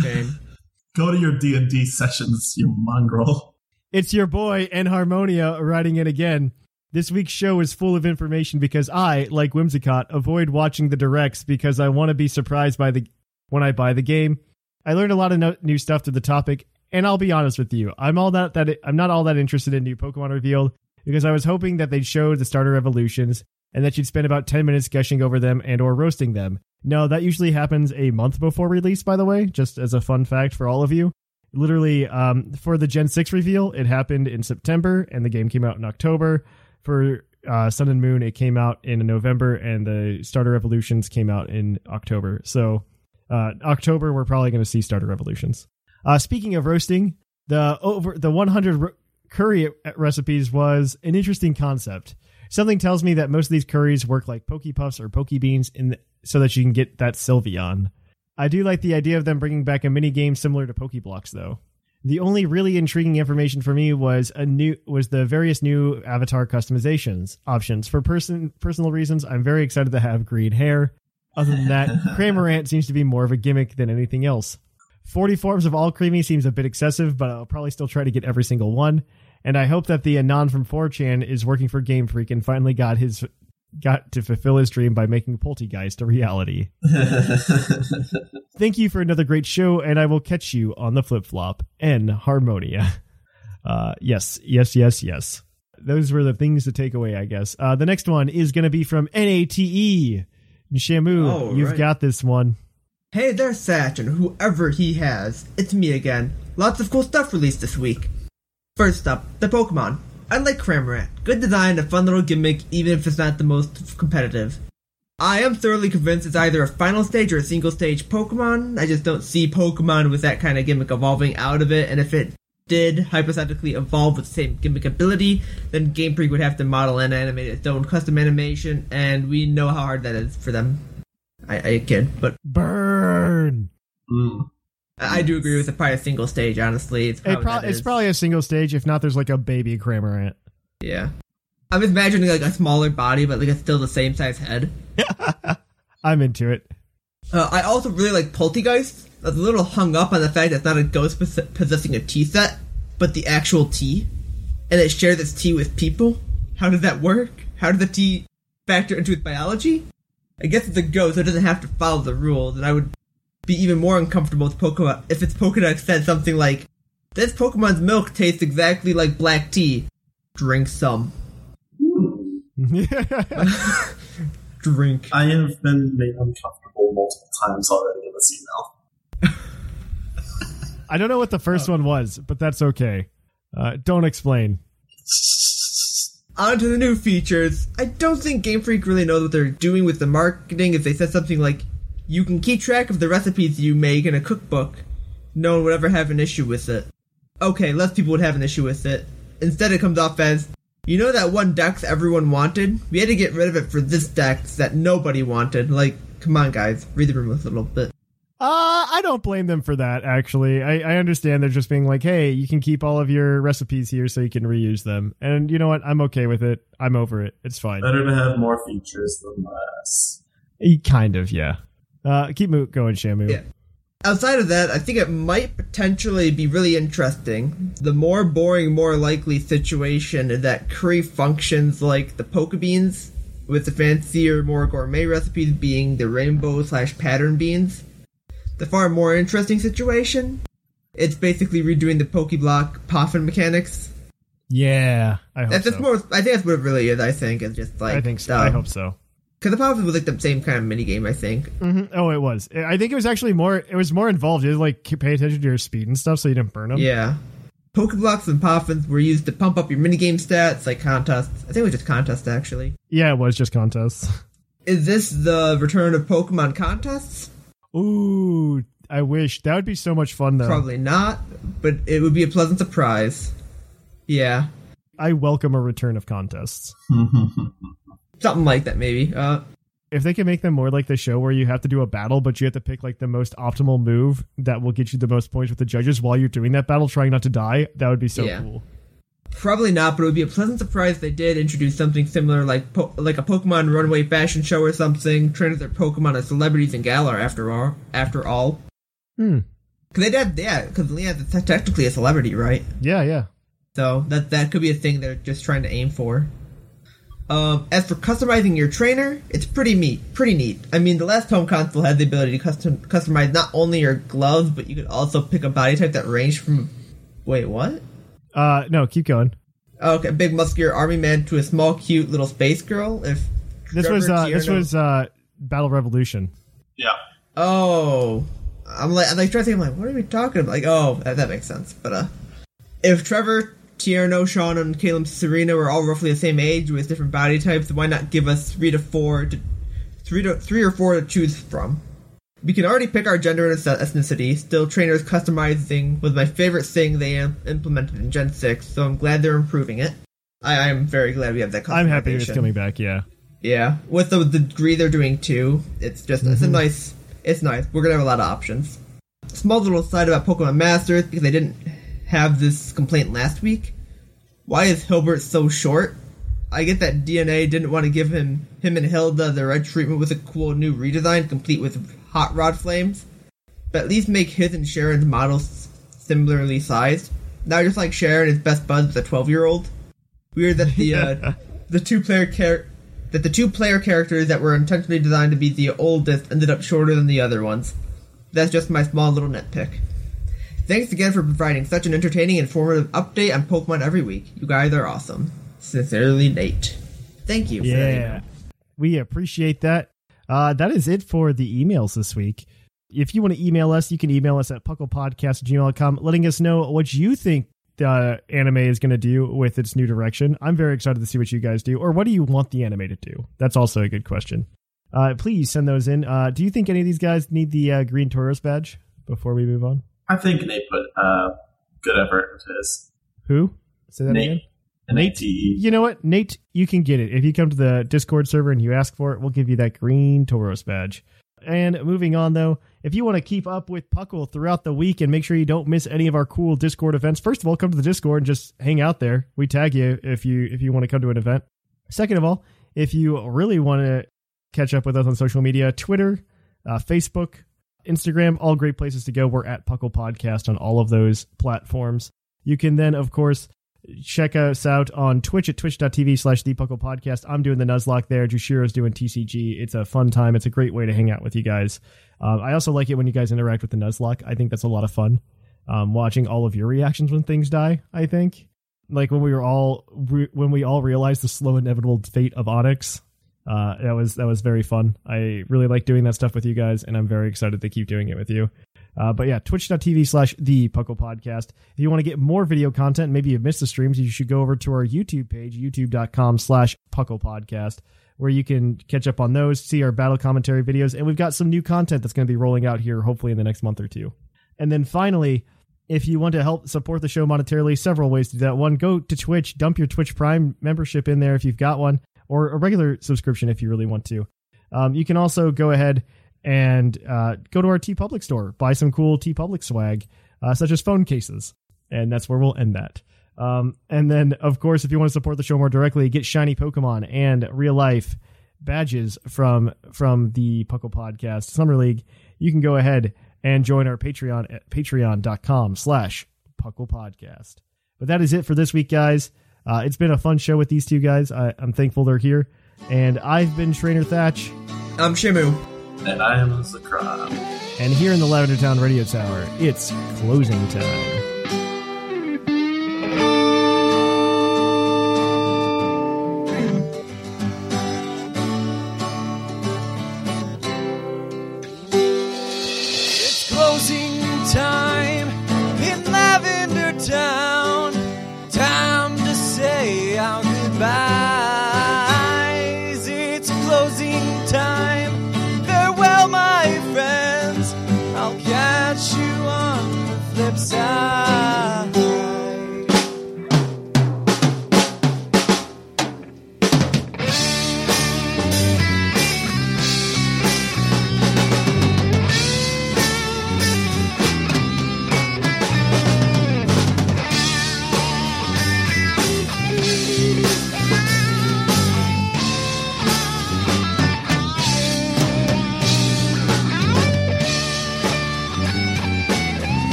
Shame. Go to your D and D sessions, you mongrel. It's your boy N Harmonia writing in again. This week's show is full of information because I, like Whimsicott, avoid watching the directs because I want to be surprised by the when I buy the game. I learned a lot of no- new stuff to the topic, and I'll be honest with you, I'm all that that I'm not all that interested in new Pokemon revealed because I was hoping that they'd show the starter evolutions and that you'd spend about 10 minutes gushing over them and or roasting them. No, that usually happens a month before release, by the way, just as a fun fact for all of you. Literally, um, for the Gen 6 reveal, it happened in September and the game came out in October. For uh, Sun and Moon, it came out in November and the starter evolutions came out in October. So, uh, October, we're probably going to see starter evolutions. Uh, speaking of roasting, the over the 100 ro- curry recipes was an interesting concept. Something tells me that most of these curries work like Poke Puffs or Poke Beans in the, so that you can get that Sylveon. I do like the idea of them bringing back a mini game similar to Poke Blocks, though. The only really intriguing information for me was a new was the various new avatar customizations options. For person personal reasons, I'm very excited to have green hair. Other than that, Cramorant seems to be more of a gimmick than anything else. 40 forms of Alcremie seems a bit excessive, but I'll probably still try to get every single one. And I hope that the Anon from 4chan is working for Game Freak and finally got his got to fulfill his dream by making Polteageist a reality. Thank you for another great show, and I will catch you on the flip flop. N Harmonia. Uh, yes, yes, yes, yes. Those were the things to take away, I guess. Uh, the next one is going to be from NATE. Shamu, Oh, you've right. got this one. Hey there, Thatch, and whoever he has. It's me again. Lots of cool stuff released this week. First up, the Pokemon. I like Cramorant. Good design, a fun little gimmick, even if it's not the most competitive. I am thoroughly convinced it's either a final stage or a single stage Pokemon. I just don't see Pokemon with that kind of gimmick evolving out of it, and if it did hypothetically evolve with the same gimmick ability, then Game Freak would have to model and animate its own custom animation, and we know how hard that is for them. I, I kid, but Burn. Mm. I do agree with the probably a single stage. Honestly, it's It probably, pro- it's probably a single stage. If not, there's like a baby Cramorant. yeah. I'm imagining like a smaller body, but like it's still the same size head. I'm into it. Uh, I also really like Polteageist. I was a little hung up on the fact that it's not a ghost pos- possessing a tea set, but the actual tea, and it shares its tea with people. How does that work? How does the tea factor into its biology? I guess it's a ghost, so it doesn't have to follow the rules, and I would be even more uncomfortable with Pokemon if its Pokedex said something like, "This Pokemon's milk tastes exactly like black tea. Drink some. Drink." I have been made uncomfortable multiple times already in this email. I don't know what the first one was, but that's okay. Uh, don't explain. On to the new features. I don't think Game Freak really knows what they're doing with the marketing if they said something like, you can keep track of the recipes you make in a cookbook. No one would ever have an issue with it. Okay, less people would have an issue with it. Instead, it comes off as, you know that one dex everyone wanted? We had to get rid of it for this dex that nobody wanted. Like, come on, guys, read the room a little bit. Uh, I don't blame them for that, actually. I, I understand they're just being like, hey, you can keep all of your recipes here so you can reuse them. And you know what? I'm okay with it. I'm over it. It's fine. Better to have more features than less. Eh, Kind of, yeah. Uh, keep going, Shamu. Yeah. Outside of that, I think it might potentially be really interesting. The more boring, more likely situation that curry functions like the poke beans, with the fancier, more gourmet recipes being the rainbow slash pattern beans. The far more interesting situation, it's basically redoing the Pokeblock Poffin mechanics. Yeah, I hope That's so. more. I think that's what it really is. I think it's just like I think so. I hope so. Because the Poffin was like the same kind of mini game. I think. hmm Oh, it was. I think it was actually more. It was more involved. You had to, like pay attention to your speed and stuff, so you didn't burn them. Yeah. Pokeblocks and Poffins were used to pump up your minigame stats, like contests. I think it was just contests, actually. Yeah, it was just contests. Is this the return of Pokemon contests? Ooh, I wish that would be so much fun though. Probably not, but it would be a pleasant surprise. Yeah. I welcome a return of contests. Something like that, maybe. Uh, If they can make them more like the show where you have to do a battle, but you have to pick like the most optimal move that will get you the most points with the judges while you're doing that battle, trying not to die, that would be so Yeah. cool. probably not, but it would be a pleasant surprise if they did introduce something similar, like po- like a Pokemon runway fashion show or something, training their Pokemon as celebrities in Galar after all. After all. Hmm. Because they did, yeah, because Leon's te- technically a celebrity, right? Yeah, yeah. So that that could be a thing they're just trying to aim for. Um, as for customizing your trainer, it's pretty neat. Pretty neat. I mean, the last home console had the ability to custom customize not only your gloves, but you could also pick a body type that ranged from. Wait, what? Uh, no, keep going. Okay, a big muscular army man to a small, cute little space girl. If This was Trevor uh, this Tierno- was uh, Battle Revolution. Yeah. Oh, I'm like I'm like trying to think. I'm like, what are we talking about? Like, oh, that, that makes sense. But uh, if Trevor, Tierno, Sean, and Calem Serena were all roughly the same age with different body types, why not give us three to four to three to three or four to choose from? We can already pick our gender and ethnicity. Still, trainers customizing was my favorite thing they implemented in Gen Six, so I'm glad they're improving it. I am very glad we have that. I'm happy it's coming back. Yeah. Yeah, with the, the degree they're doing too, it's just it's a Mm-hmm. nice. It's nice. We're gonna have a lot of options. Small little side about Pokemon Masters because they didn't have this complaint last week. Why is Hilbert so short? I get that DeNA didn't want to give him him and Hilda the right treatment with a cool new redesign, complete with hot rod flames. But at least make his and Sharon's models similarly sized. Now just like Sharon is best buds with a twelve year old. Weird that the uh, the two player char- that the two player characters that were intentionally designed to be the oldest ended up shorter than the other ones. That's just my small little nitpick. Thanks again for providing such an entertaining and informative update on Pokemon every week. You guys are awesome. Sincerely, Nate. Thank you. Yeah. We appreciate that. Uh, that is it for the emails this week. If you want to email us, you can email us at pucklepodcast@gmail.com, letting us know what you think the anime is going to do with its new direction. I'm very excited to see what you guys do, or what do you want the anime to do? That's also a good question. Uh, please send those in. Uh, do you think any of these guys need the uh, green Tauros badge before we move on? I think Nate put uh, good effort into his. Who? Say that Nate. again. Nate-. You know what, Nate? You can get it if you come to the Discord server and you ask for it. We'll give you that green Tauros badge. And moving on, though, if you want to keep up with Puckle throughout the week and make sure you don't miss any of our cool Discord events, first of all, come to the Discord and just hang out there. We tag you if you if you want to come to an event. Second of all, if you really want to catch up with us on social media, Twitter, uh, Facebook, Instagram, all great places to go. We're at Puckle Podcast on all of those platforms. You can then, of course, check us out on Twitch at twitch.tv slash the Puckle Podcast. I'm doing the Nuzlocke there. Jushiro's doing TCG. It's a fun time. It's a great way to hang out with you guys. Um, I also like it when you guys interact with the Nuzlocke. I think that's a lot of fun. Um, watching all of your reactions when things die, I think. Like when we were all re- when we all realized the slow inevitable fate of Onix. Uh, that was that was very fun. I really like doing that stuff with you guys, and I'm very excited to keep doing it with you. Uh, but yeah, twitch.tv slash the Puckle Podcast. If you want to get more video content, maybe you've missed the streams, you should go over to our YouTube page, youtube.com slash Puckle Podcast, where you can catch up on those, see our battle commentary videos, and we've got some new content that's going to be rolling out here hopefully in the next month or two. And then finally, if you want to help support the show monetarily, several ways to do that. One, go to Twitch, dump your Twitch Prime membership in there if you've got one, or a regular subscription if you really want to. Um, you can also go ahead and uh, go to our TeePublic store, buy some cool TeePublic swag, uh, such as phone cases, and that's where we'll end that. Um, and then, of course, if you want to support the show more directly, get shiny Pokemon and real life badges from from the Puckle Podcast Summer League. You can go ahead and join our Patreon at patreon.com slash Puckle Podcast. But that is it for this week, guys. Uh, it's been a fun show with these two guys. I, I'm thankful they're here. And I've been Trainer Thatch. I'm Shimu. And I am a Zakra. And here in the Lavender Town Radio Tower, it's closing time.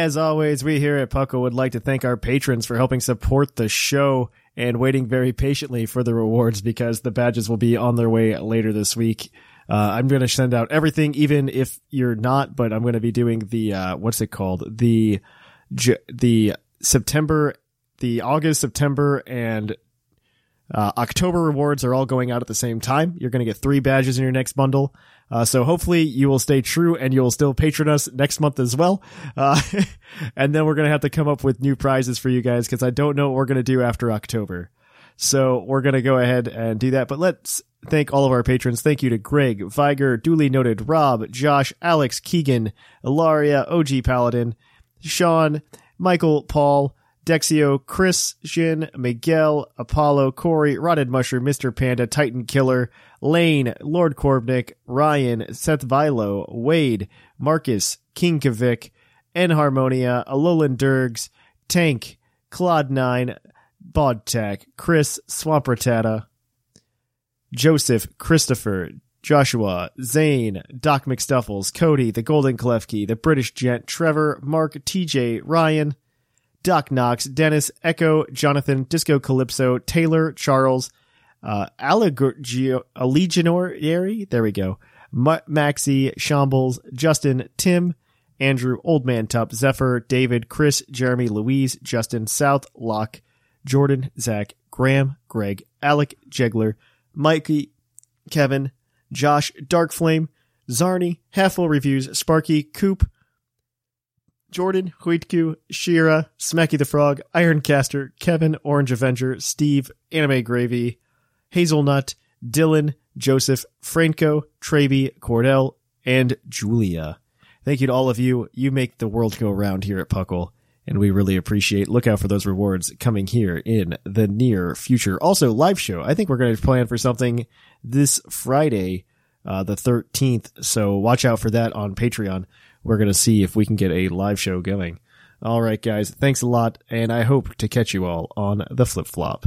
As always, we here at Puckle would like to thank our patrons for helping support the show and waiting very patiently for the rewards because the badges will be on their way later this week. Uh, I'm going to send out everything, even if you're not, but I'm going to be doing the, uh, what's it called? The, the September, the August, September, and uh, October rewards are all going out at the same time. You're going to get three badges in your next bundle. Uh, so hopefully you will stay true and you will still patron us next month as well. Uh, and then we're going to have to come up with new prizes for you guys because I don't know what we're going to do after October. So we're going to go ahead and do that. But let's thank all of our patrons. Thank you to Greg, Viger, duly noted, Rob, Josh, Alex, Keegan, Ilaria, OG Paladin, Sean, Michael, Paul, Dexio, Chris, Shin, Miguel, Apollo, Corey, Rotted Mushroom, Mr. Panda, Titan Killer, Lane, Lord Korbnick, Ryan, Seth Vilo, Wade, Marcus, King Kavik, N Harmonia, Alolan Durgs, Tank, Claude9, Bodtak, Chris, Swampratata, Joseph, Christopher, Joshua, Zane, Doc McStuffles, Cody, the Golden Klefki, the British Gent, Trevor, Mark, TJ, Ryan, Doc Knox, Dennis, Echo, Jonathan, Disco Calypso, Taylor, Charles, uh, Allegionary, there we go, Ma- Maxi, Shambles, Justin, Tim, Andrew, Old Man Tup, Zephyr, David, Chris, Jeremy, Louise, Justin, South, Locke, Jordan, Zach, Graham, Greg, Alec, Jegler, Mikey, Kevin, Josh, Dark Flame, Zarni, Halfful Reviews, Sparky, Coop, Jordan, Huitku, Shira, Smacky the Frog, Ironcaster, Kevin, Orange Avenger, Steve, Anime Gravy, Hazelnut, Dylan, Joseph, Franco, Traby, Cordell, and Julia. Thank you to all of you. You make the world go round here at Puckle, and we really appreciate. Look out for those rewards coming here in the near future. Also, live show. I think we're going to plan for something this Friday, uh, the 13th. So watch out for that on Patreon. We're going to see if we can get a live show going. All right, guys. Thanks a lot, and I hope to catch you all on the flip flop.